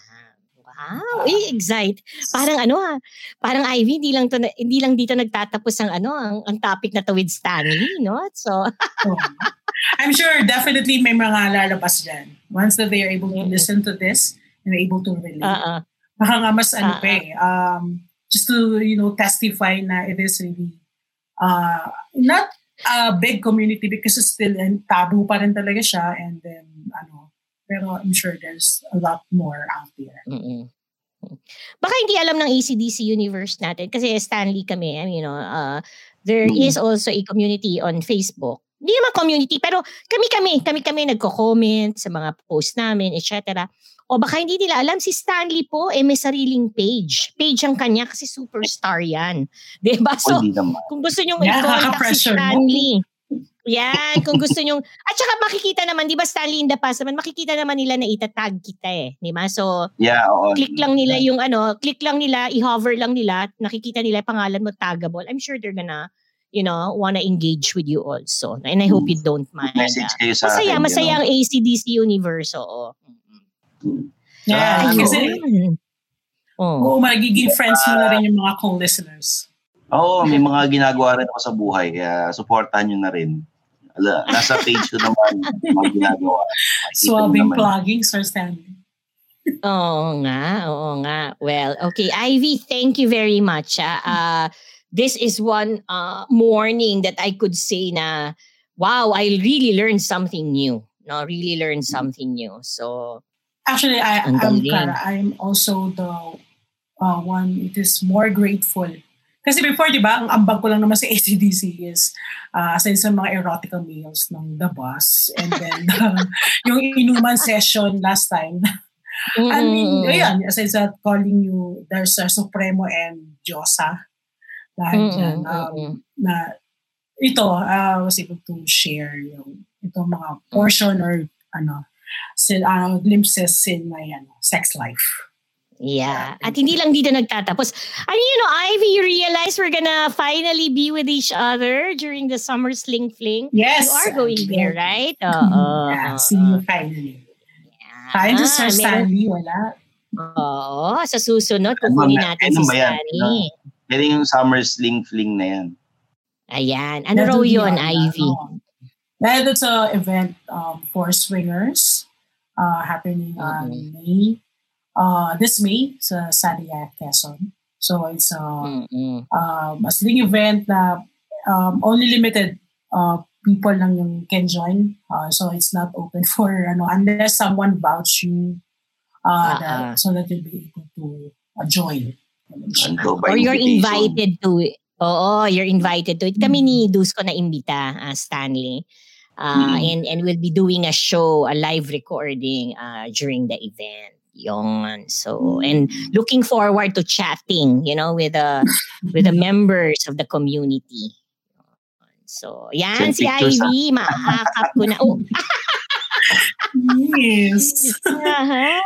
Wow, eh, excite. Parang ano ah, parang Ivy, hindi lang to, hindi lang dito nagtatapos ang ano, ang, ang topic na to with Stanley, no? So, So, I'm sure definitely may mga lalabas dyan. Once that they are able to listen to this and are able to relate. ah. Baka nga mas ano Ah, pa eh, um, just to, you know, testify na it is really uh, not a big community because it's still and taboo pa rin talaga siya and then ano, pero I'm sure there's a lot more out there. Mm-mm. Baka hindi alam ng ACDC universe natin kasi Stanley kami, you know, uh, there Mm. is also a community on Facebook. Hindi naman community, pero kami-kami, kami-kami nagko-comment sa mga post namin, etc. O baka hindi nila alam, si Stanley po, eh may sariling page. Page ang kanya kasi superstar yan. Diba? So, kung gusto nyong Yeah, i-contact si kaka-pressure mo. Stanley, yan, kung gusto nyong, at saka makikita naman, di ba Stanley in the past naman, makikita naman nila na itatag kita eh. Di ba? So, Yeah, oo. click lang nila yung ano, click lang nila, i-hover lang nila, nakikita nila yung pangalan mo taggable. I'm sure they're gonna, you know, wanna engage with you also. And I hope you don't mind. Message kayo sa Masaya, akin. masaya ang ACDC universe, oo. Yeah, Ah, ano? kasi Ayun. Oh. oo, magiging friends mo na rin yung mga co-listeners. Oo, may mga ginagawa rin ako sa buhay. Kaya supportahan nyo na rin. Ala, nasa page ko naman mga ginagawa. Swabbing plugging, Sir Stanley. Oo nga, oo nga. Well, okay. Ivy, thank you very much. ah. Uh, this is one uh, morning that I could say na, wow, I really learned something new. No, really learned something new. So, Actually, I, galing. Cara, I'm also the uh, one it is more grateful. Kasi before, di ba, ang ambag ko lang naman sa ACDC is uh, aside sa mga erotical meals ng The Bus and then uh, yung inuman session last time. I mean, mm, ayan, aside sa calling you, there's a Supremo and Diyosa. Lahat Mm, dyan. mm, Um, mm. na ito, uh, was able to share yung itong mga portion or ano, sin, uh, glimpses in my ano, sex life. Yeah. At hindi lang dito nagtatapos. I mean, you know, Ivy, you realize we're gonna finally be with each other during the summer sling fling. Yes. You are going there, right? Oo. yeah, see you finally. To Sir Ah, meron- Stanley, wala. Oo. Sa susunod, Ano kukunin natin ano si yan? Stanley. Yan yung summer sling fling na yan. Ayan. Ano raw yun, na, Ivy? ano. Dahil doon sa event um, for swingers uh, happening on May, uh, this May sa Sadia, Quezon. So it's a, Mm-mm. um, a sling event na um, only limited uh, people lang yung can join. Uh, so it's not open for ano unless someone vouch you uh, Ah, that, ah. so that you'll be able to uh, join. Or you're invitation. invited to it. Oo, you're invited to it. Kami ni Dusko na imbita, ah, Stanley. Uh, Mm. and, and we'll be doing a show, a live recording uh, during the event. Yon. So, and looking forward to chatting, you know, with the with the members of the community. So, yan Send si Ivy, maakap ko na. Oh, Yes. Aha,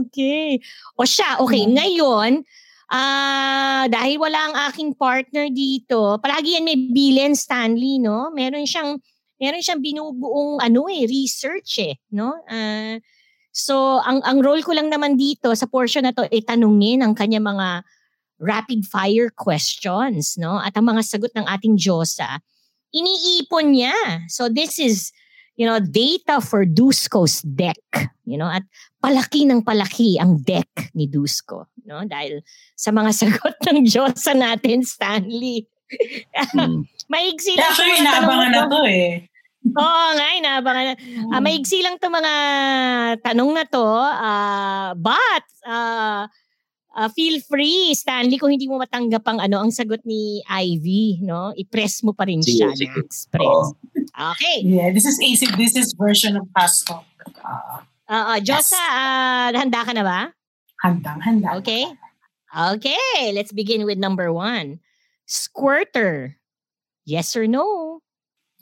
okay. O siya, okay. Ngayon, ah dahil wala ang aking partner dito, palagi yan may Bilen Stanley, no? Meron siyang meron siyang binubuong ano eh, research eh, no? Ah, so ang ang role ko lang naman dito sa portion na to ay tanungin ang kanya mga rapid fire questions, no? At ang mga sagot ng ating Diyosa, iniipon niya. So this is you know, data for Dusko's deck, you know, at palaki ng palaki ang deck ni Dusko, no? Dahil sa mga sagot ng Diyosa natin, Stanley. Mm. Maigsi lang Actually, inaabangan na to. to eh. Oo nga, inaabangan na. Ah, maigsi lang itong mga tanong na to. ah, but, ah, ah, feel free, Stanley, kung hindi mo matanggap ang ano ang sagot ni Ivy, no? I-press mo pa rin Sige, siya sige. express. Okay. Yeah, this is AC. This is version of past talk. Uh, Oo, Diyosa, ah, handa ka na ba? handang, handa. Okay. Okay, let's begin with number one. Squirter. Yes or no?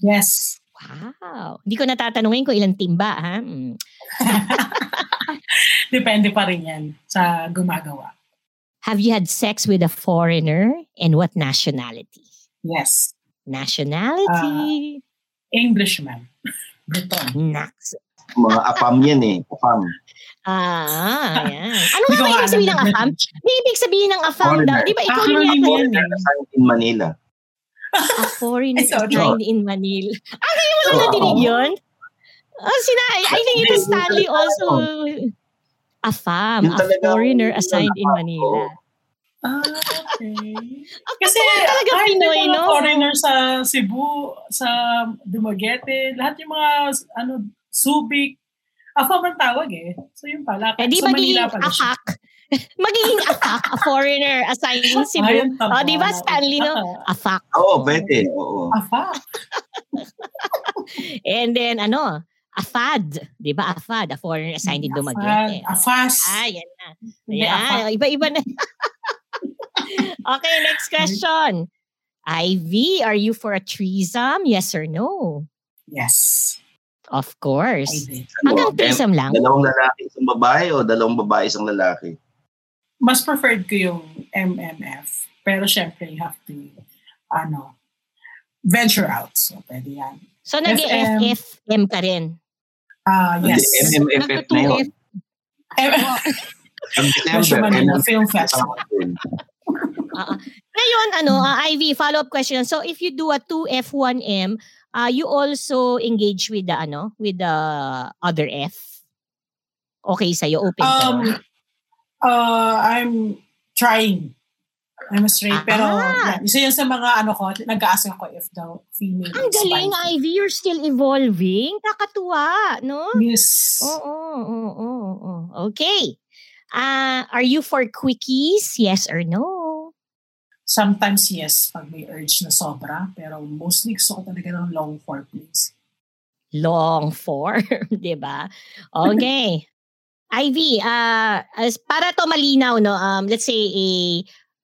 Yes. Wow. Hindi ko natatanungin kung ilang timba, ha? Mm. Depende pa rin yan sa gumagawa. Have you had sex with a foreigner and what nationality? Yes. Nationality. Englishman. Breton. Nax. Mga apam yan eh. Apam. Ah, yan. Ano nga ba ibig sabihin ng afam? May ibig sabihin ng afam Foreigner. daw. Di ba ikaw yata yan yun? Assigned in Manila. A sorry. assigned in Manila. Ah, ngayon mo lang Oo. natinig yun? Oh, sina, I think it Hindi, Stanley also. A fam, a foreigner assigned in. Manila. Ah, okay. Ah, Kasi talaga kahit Pinoy, mga no? foreigner sa Cebu, sa Dumaguete, lahat yung mga ano Subic, AFAM ang tawag eh. So yun pala. Eh di sa magiging Manila pala akak. magiging akak, a foreigner assigned in Cebu. Ayun, tama. Oh, di ba Stanley, no? Ah, Afak. Oo, pwede. Oo. AFAM. And then, ano, afad. Di ba? Afad, a foreigner assigned in Dumaguete. AFAS. Ah, yan na. Ayan, iba-iba na. okay, next question. Ivy, are you for a threesome? Yes or no? Yes. Of course. did. Hanggang Ano, threesome lang? Dalawang lalaki isang babae o dalawang babae isang lalaki? Mas preferred ko yung MMF. Pero syempre, you have to, ano, venture out. So, pwede yan. So, FM. nag-FFM ka rin? Ah, yes. Hindi, MMFF na yun. Ang Medyo Manila Film. Ah, ah. Ngayon, ano, ah, Ivy, follow-up question. So, if you do a 2F1M, uh, you also engage with the, ano, with the other F? Okay sa'yo, open ka. Um, uh, I'm trying. I'm straight. Pero, Ah. isa yan sa mga ano ko, nag-ask ako if the female Ang galing, spicy. Ivy. You're still evolving. Nakatuwa, no? Yes. Oo, oo, oo, oo. Okay. Ah, are you for quickies? Yes or no? Sometimes yes, pag may urge na sobra. Pero mostly gusto ko talaga ng long foreplays. Long form, di ba? Okay. Ivy, uh, as para to malinaw, no, um, let's say a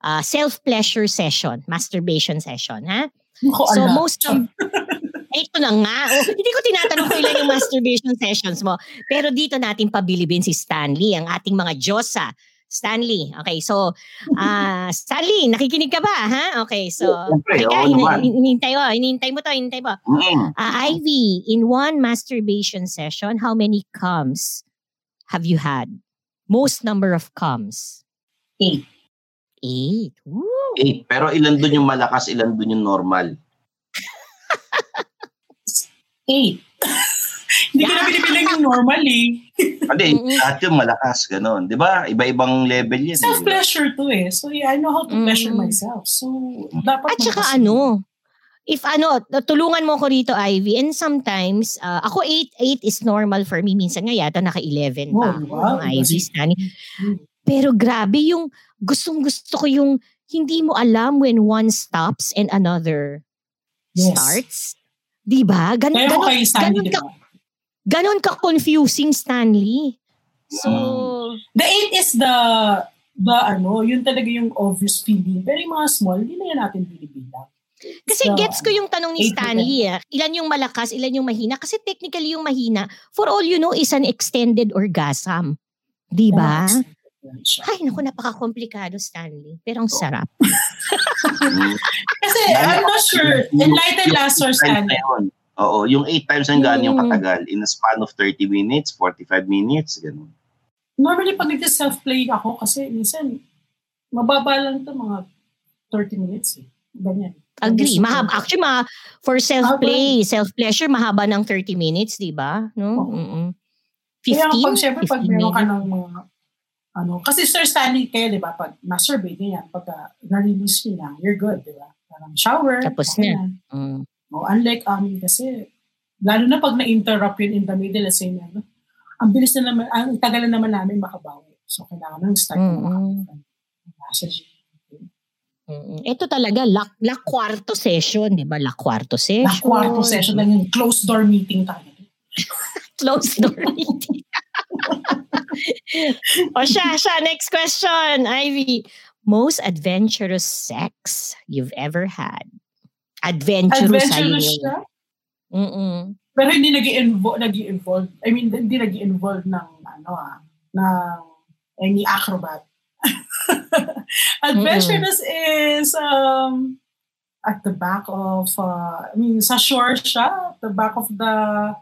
uh, self-pleasure session, masturbation session, ha? Ko, So ala. most of ito na nga. Oh, hindi ko tinatanong kung ilan yung masturbation sessions mo. Pero dito natin pabilibin si Stanley, ang ating mga Diyosa. Stanley. Okay, so ah Stanley, nakikinig ka ba, ha? Okay, so Teka, oo hin- naman. hin- hinintay mo, hinintay mo to, hinintay mo. Mm. Ah, Ivy, in one masturbation session, how many comes have you had? Most number of comes? Eight. Eight. Woo! Eh, pero ilan dun yung malakas, ilan dun yung normal? Eight. Hindi ko na binibilang yung normal eh. Hindi, lahat yung malakas, ganun. Di ba? Iba-ibang level yan. eh? Self-pleasure to eh. So yeah, I know how to pleasure Mm. myself. So, dapat At saka ano, if ano, tulungan mo ko rito, Ivy, and sometimes, uh, ako 8, 8 is normal for me. Minsan nga yata naka-11 pa. Oh, wow. Ivy, Stanley. Pero grabe yung gustong gusto ko yung hindi mo alam when one stops and another Yes. starts. Di ba? Gan- ako ganon, kay Stanley, ganon di ka, ba? ganon ka confusing, Stanley. So, The eight is the, the ano, yun talaga yung obvious feeling. Pero yung mga small, hindi na yan natin binibilang. kasi So, gets ko yung tanong ni Stanley, ah, ilan yung malakas, ilan yung mahina. Kasi technically yung mahina, for all you know, is an extended orgasm. Di ba? Yan siya. Ay, naku, napaka-komplikado, Stanley. Pero ang sarap. Mm. Kasi I'm not sure. Enlighten last or Eight times Stanley. Oo, yung 8 times ang gaan yung Mm. katagal. In a span of 30 minutes, 45 minutes, ganun. Normally, pag nag-self-play ako, kasi minsan, mababa lang ito mga 30 minutes eh. Ganyan. Agree. Mahaba. Actually, ma, for self-play, self-pleasure, mahaba ng 30 minutes, di ba? No? Oo. Mm-mm. Kaya 15? pag syempre, pag 15 meron ka minutes. ng mga, ano, kasi Sir Stanley kayo, di ba, pag na-survey, ganyan, pag uh, na-release nyo na, you're good, di ba? Parang shower. Tapos okay na. Mm. O, unlike amin kasi, lalo na pag na-interrupt yun in the middle, let's say, ano, ang bilis na naman, ang tagal na naman namin makabawi. So, kailangan ng start message. Mm-mm. Ito talaga, la, la quarto session, di ba? La quarto session. Na kwarto session lang yung closed door meeting tayo. Closed door meeting. O siya, siya, next question, Ivy. Most adventurous sex you've ever had? Adventurous, Adventurous siya, Mm-mm. pero hindi nag involve nag involve I mean, hindi nag involve ng, ano ah, ng any acrobat. Adventurous is um, at the back of, uh, I mean, sa shore siya, at the back of the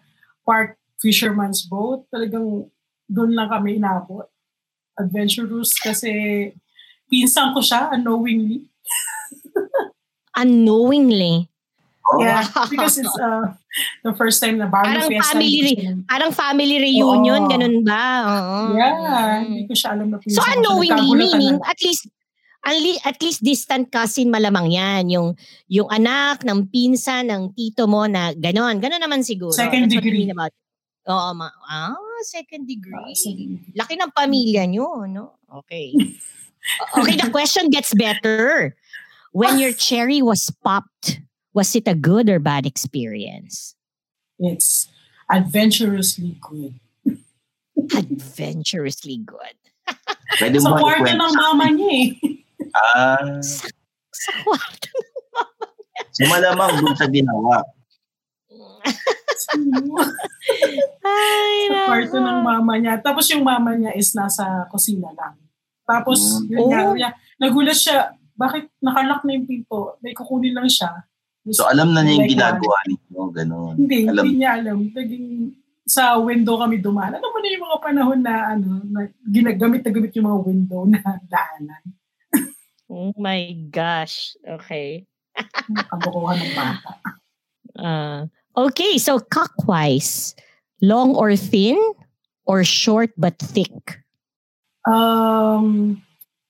park fisherman's boat. Talagang doon lang kami inabot. Adventurous kasi pinsan ko siya unknowingly. Unknowingly. Oh, Yeah, because it's uh, the first time na Barrio Parang Fiesta. family re- Parang family reunion, Oo. ganun ba? Oo. Yeah, Mm. hindi ko siya alam na pinsan So unknowingly, meaning at least at least, at least distant cousin malamang yan. Yung, yung anak ng pinsan ng tito mo na ganon. Ganon naman siguro. Second That's degree. about Oo, ma- ah, second degree. Ah, sige. Laki ng pamilya nyo, no? Okay. okay, the question gets better. When your cherry was popped, was it a good or bad experience? It's adventurously good. Adventurously good. Pwede Sa mo kwarto ikwento ng sa mama niya eh. Ah, Sa kwarto. so malamang dun sa ginawa. Ay, sa kwarto nako. ng mama niya. Tapos yung mama niya is nasa kusina lang. Tapos, Mm. yun nga, Oh. niya, nagulat siya, bakit nakalock na yung pinto? May kukunin lang siya. So alam na niya yung ginagawa ninyo, ganun. Hindi, Alam hindi niya alam. Naging, sa window kami dumaan. Ano mo na yung mga panahon na, ano, na ginagamit na gamit yung mga window na daanan. Oh my gosh. Okay. Kabukuhan ng bata. Uh, okay, so cockwise. Long or thin or short but thick? Um,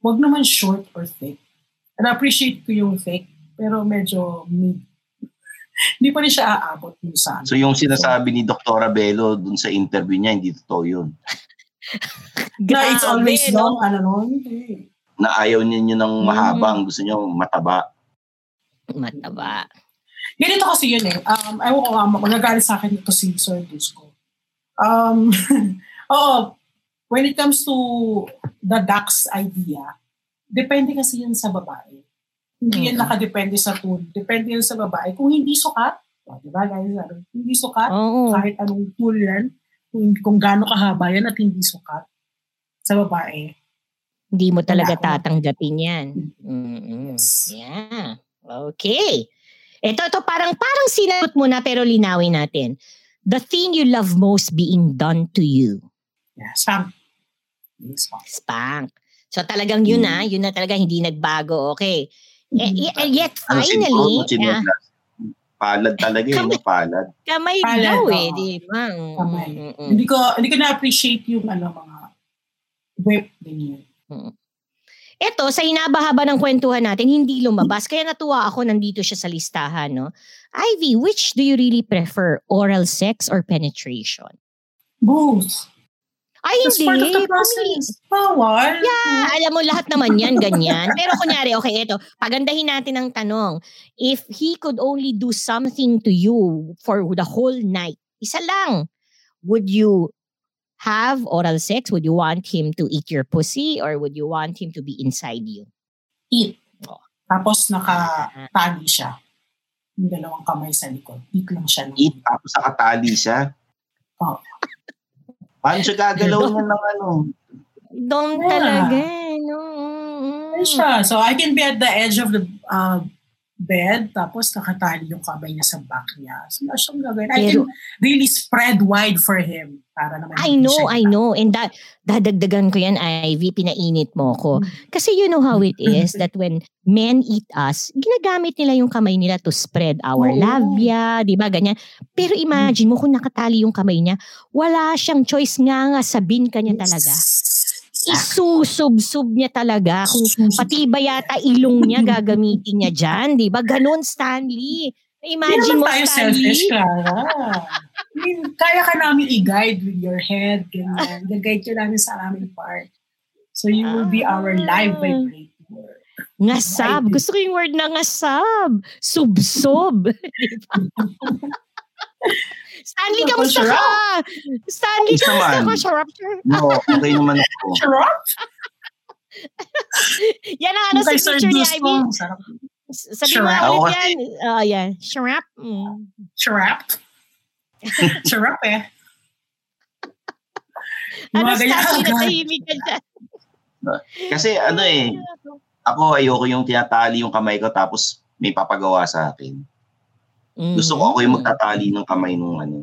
wag naman short or thick. Na-appreciate ko yung thick, pero medyo mid. Hindi pa rin siya aabot yung sa So yung sinasabi ni Dr. Bello dun sa interview niya, hindi totoo yun. na it's always no? long, ano no? Hindi. Na ayaw niya ng Mm. mahabang, gusto niya mataba. Mataba. Ganito kasi yun eh. Um, ayaw ko nga, magagalit sa akin ito si Sir Dusko. Um, oo, when it comes to the ducks idea, depende kasi yan sa babae. Hindi yan Mm. nakadepende sa tool. Depende yan sa babae. Kung hindi sukat, di ba guys, ano, hindi sukat, Oo. kahit anong tool yan, kung, kung gaano kahaba yan at hindi sukat sa babae. Hindi mo talaga tatanggapin yan. Mm-mm. Yes. Yeah. Okay. Ito, ito parang, parang sinagot mo na pero linawin natin. The thing you love most being done to you. Yeah. Yes, ma'am. Spank. So talagang yun Mm. na, yun na talaga hindi nagbago. Okay. Eh, eh, eh, yet Ano, finally, siguro, ah, Palad talaga eh, no? palad. Kamay Palad, daw eh, oo. di ba? Mm, Kamay. mm, mm. Hindi ko hindi ko na-appreciate yung ano mga whip ganyan. Ito, sa hinabahaba ng kwentuhan natin, hindi lumabas. Kaya natuwa ako, nandito siya sa listahan, no? Ivy, which do you really prefer? Oral sex or penetration? Both. Ay, That's hindi. part of the process. Bawal. Yeah, alam mo, lahat naman yan, ganyan. Pero kunyari, okay, ito, pagandahin natin ang tanong. If he could only do something to you for the whole night, isa lang, would you have oral sex? Would you want him to eat your pussy or would you want him to be inside you? Eat. Tapos nakatali siya. Yung dalawang kamay sa likod. Eat lang siya. Eat, tapos nakatali siya. Oo. Paano siya gagalaw niya ng ano? Don't Yeah. talaga, eh, no? Siya. So I can be at the edge of the uh, bed tapos nakatali yung kamay niya sa back niya. So wala siyang gagawin. I Pero- can really spread wide for him para naman I know, I know. And that, dadagdagan ko yan, Ivy, pinainit mo ko. Kasi you know how it is that when men eat us, ginagamit nila yung kamay nila to spread our Oo. labia, di ba, ganyan. Pero imagine mo kung nakatali yung kamay niya, wala siyang choice nga nga, sabin ka niya talaga. Isusub-sub niya talaga. Kung pati ba yata ilong niya gagamitin niya dyan, di ba? Ganon, Stanley. Hindi Imagine naman mo, tayo Stanley. selfish, Clara. I mean, kaya ka namin i-guide with your head, ganyan. Gag-guide ka namin sa aming part. So you will be our live Ah. vibrator. Ngasab. Gusto ko yung word na ngasab. Sub-sub. Di ba? Stanley, Ako, kamusta ka? Stanley, kamusta ka? Sarap, sir. No, okay naman ako. Sarap! Yan ang ano sa picture ni Ivy. Sabi mo Ako ulit yan. Oh, yan. Sharap. Mm. Sarap. Sarap eh. Ano, ka dyan. Kasi ano eh, ako ayoko yung tinatali yung kamay ko tapos may papagawa sa akin. Gusto ko ako yung Mm. magtatali ng kamay nung ano.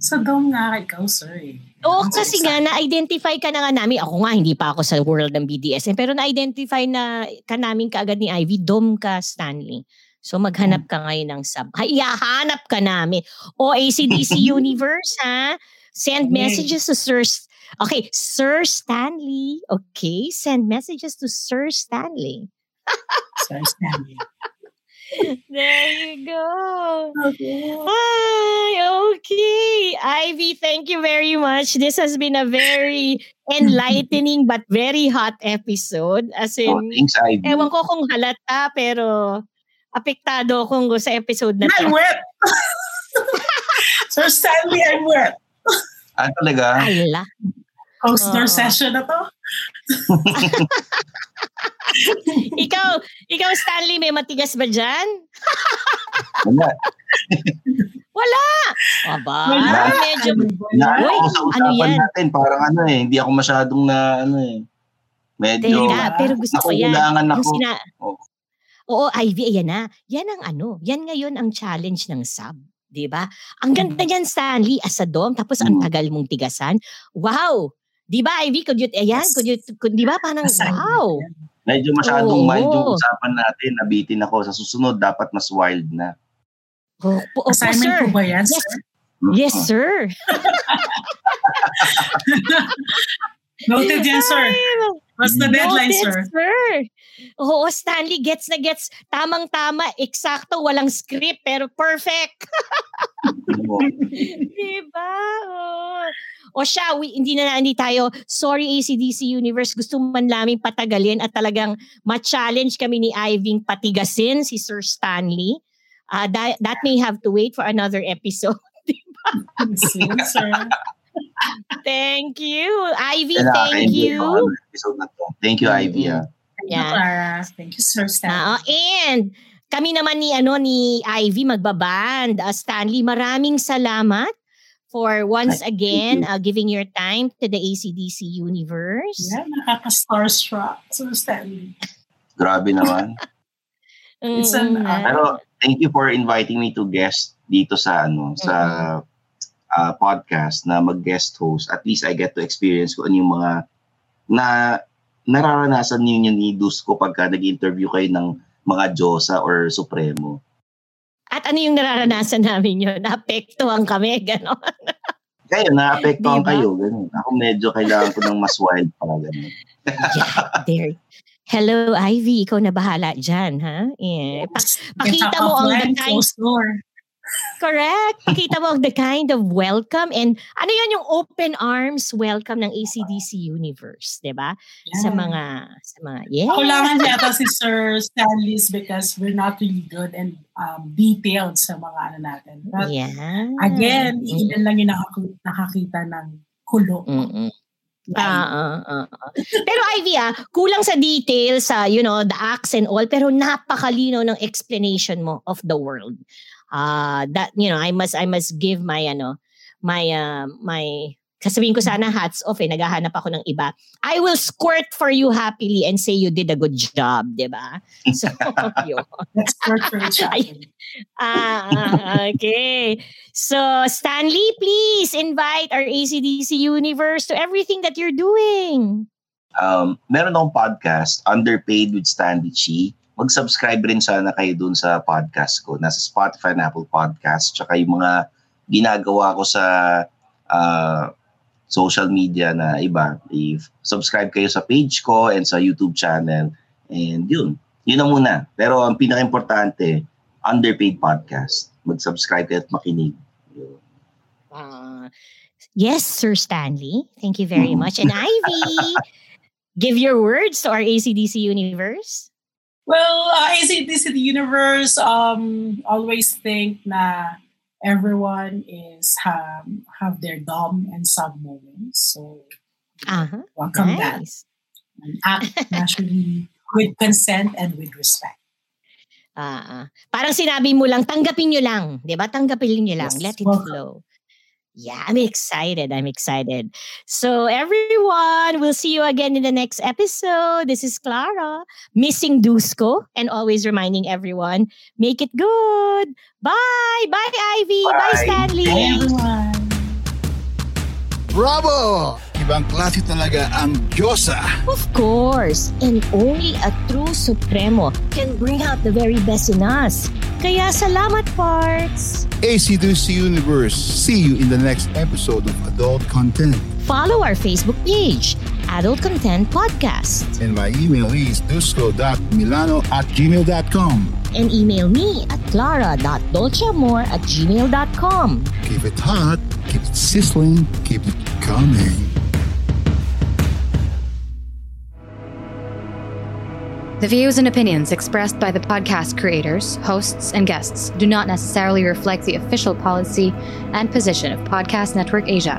Sa dome nga ikaw, sir. eh. Oo, Ang kasi nga, na-identify ka na nga namin. Ako nga, hindi pa ako sa world ng BDSM. Pero na-identify na ka namin kaagad ni Ivy, dom ka, Stanley. So maghanap ka ngayon ng sub. Ay, ihahanap ka namin. O ACDC Universe, ha? Send messages to Sir... Okay, Sir Stanley. Okay, send messages to Sir Stanley. Sir Stanley. There you go. Okay. Ay, okay. Ivy, thank you very much. This has been a very enlightening but very hot episode. As in, thanks, Ivy. ewan ko kung halata, pero apektado akong sa episode na I'm to. wet! Sir Stanley, I'm wet. Ah, talaga? Ala. Poster Oo. session na to. Ikaw, ikaw Stanley, may matigas ba dyan? Wala. Wala! Aba, Wala. medyo... Na, Uy, ako sa ano usapan yan? natin, parang ano eh, hindi ako masyadong na ano eh. Medyo Teka, pero gusto ko yan. nakukulangan Yung ako. sina- Oo. Oo, Ivy, ayan na. Yan ang ano, yan ngayon ang challenge ng sub. 'di ba? Ang ganda niyan, Stanley, as a dom, tapos ang Mm. tagal mong tigasan. Wow! 'Di ba, Ivy? Could you, ayan, could you, could, 'di ba? Parang, wow! Medyo masyadong Oo. mild yung usapan natin. Nabitin ako. Sa susunod, dapat mas wild na. Opo, opo, Assignment po ba yan, Yes. sir? Yes, sir. Noted yan, sir. What's the deadline, Noted, sir? sir. Oo, Stanley, gets na gets. Tamang-tama, eksakto, walang script, pero perfect. Diba? Oh. O siya, we, hindi na hindi tayo, sorry ACDC Universe, gusto man namin patagalin at talagang ma-challenge kami ni Iving patigasin si Sir Stanley. Uh, that, that may have to wait for another episode. Sir. Thank you. Ivy, Kaya thank you. episode na to. Thank you, Ivy. ah. Thank you, Yeah. Clara. Thank you, Sir Stanley. and kami naman ni ano ni Ivy magbaband. Uh, Stanley, maraming salamat for once again you. uh, giving your time to the ACDC universe. Yeah, nakaka-starstruck, Sir Stanley. Grabe naman. It's an Mm, honor. Pero thank you for inviting me to guest dito sa ano sa ah, podcast na mag-guest host. At least I get to experience ko ano yung mga na nararanasan ninyo ni Dus ko pagka nag-interview kayo ng mga Diyosa or Supremo. At ano yung nararanasan namin yun? Naapektuhan kami, gano'n. Kayo, naapektuhan Diba? kayo. Ganun. Ako medyo kailangan ko ng mas wild para ganun. yeah, there. Hello, Ivy. Ikaw na bahala dyan, ha? Yeah. Pa- pakita mo ang the kind, Close door. Correct. Pakita mo the kind of welcome and ano yun yung open arms welcome ng ACDC Universe, 'di ba? Sa Yeah. mga sa mga yeah. Kulangan yata si Sir Stanley's because we're not really good and um, detailed sa mga ano natin. But Yeah. again, Mm. ilan lang yung nakaku- nakakita ng kulo. Mm-mm. Ah, ah, ah. Pero Ivy, ah, kulang sa details sa, you know, the acts and all, pero napakalino ng explanation mo of the world. Uh, that, you know, I must, I must give my, ano, my, uh, my, sasabihin ko sana hats off eh, naghahanap ako ng iba. I will squirt for you happily and say you did a good job, di ba? So, yun. Let's work for each other. Ah, okay. So, Stanley, please invite our ACDC universe to everything that you're doing. Um, meron akong podcast, Underpaid with Stanley Chi. Mag-subscribe rin sana kayo dun sa podcast ko. Nasa Spotify and Apple Podcast. Tsaka yung mga ginagawa ko sa uh, social media na iba. If subscribe kayo sa page ko and sa YouTube channel. And yun. Yun na muna. Pero ang pinaka-importante, Underpaid Podcast. Mag-subscribe kayo at makinig. Yun. Uh, yes, Sir Stanley. Thank you very much. And Ivy, give your words to our ACDC universe. Well, uh, ACDC the universe, um, always think na everyone is have, have their dom and sub moments. So, Uh-huh. welcome that. And act naturally with consent and with respect. Ah, ah. parang sinabi mo lang, tanggapin nyo lang. Di ba? Tanggapin nyo lang. Yes, Let it flow. Yeah, I'm excited. I'm excited. So, everyone, we'll see you again in the next episode. This is Clara, missing Dusko, and always reminding everyone, make it good. Bye. Bye, Ivy. Bye, Bye. Stanley. Hi, everyone. Bravo! Ibang klase talaga ang Diyosa. Of course, and only a true Supremo can bring out the very best in us. Kaya salamat, parts. AC2C Universe. See you in the next episode of Adult Content. Follow our Facebook page, Adult Content Podcast, And my email is dusko.milano at gmail.com. and email me at clara.dolceamor at gmail.com. Keep it hot, keep it sizzling, keep it coming. The views and opinions expressed by the podcast creators, hosts, and guests do not necessarily reflect the official policy and position of Podcast Network Asia,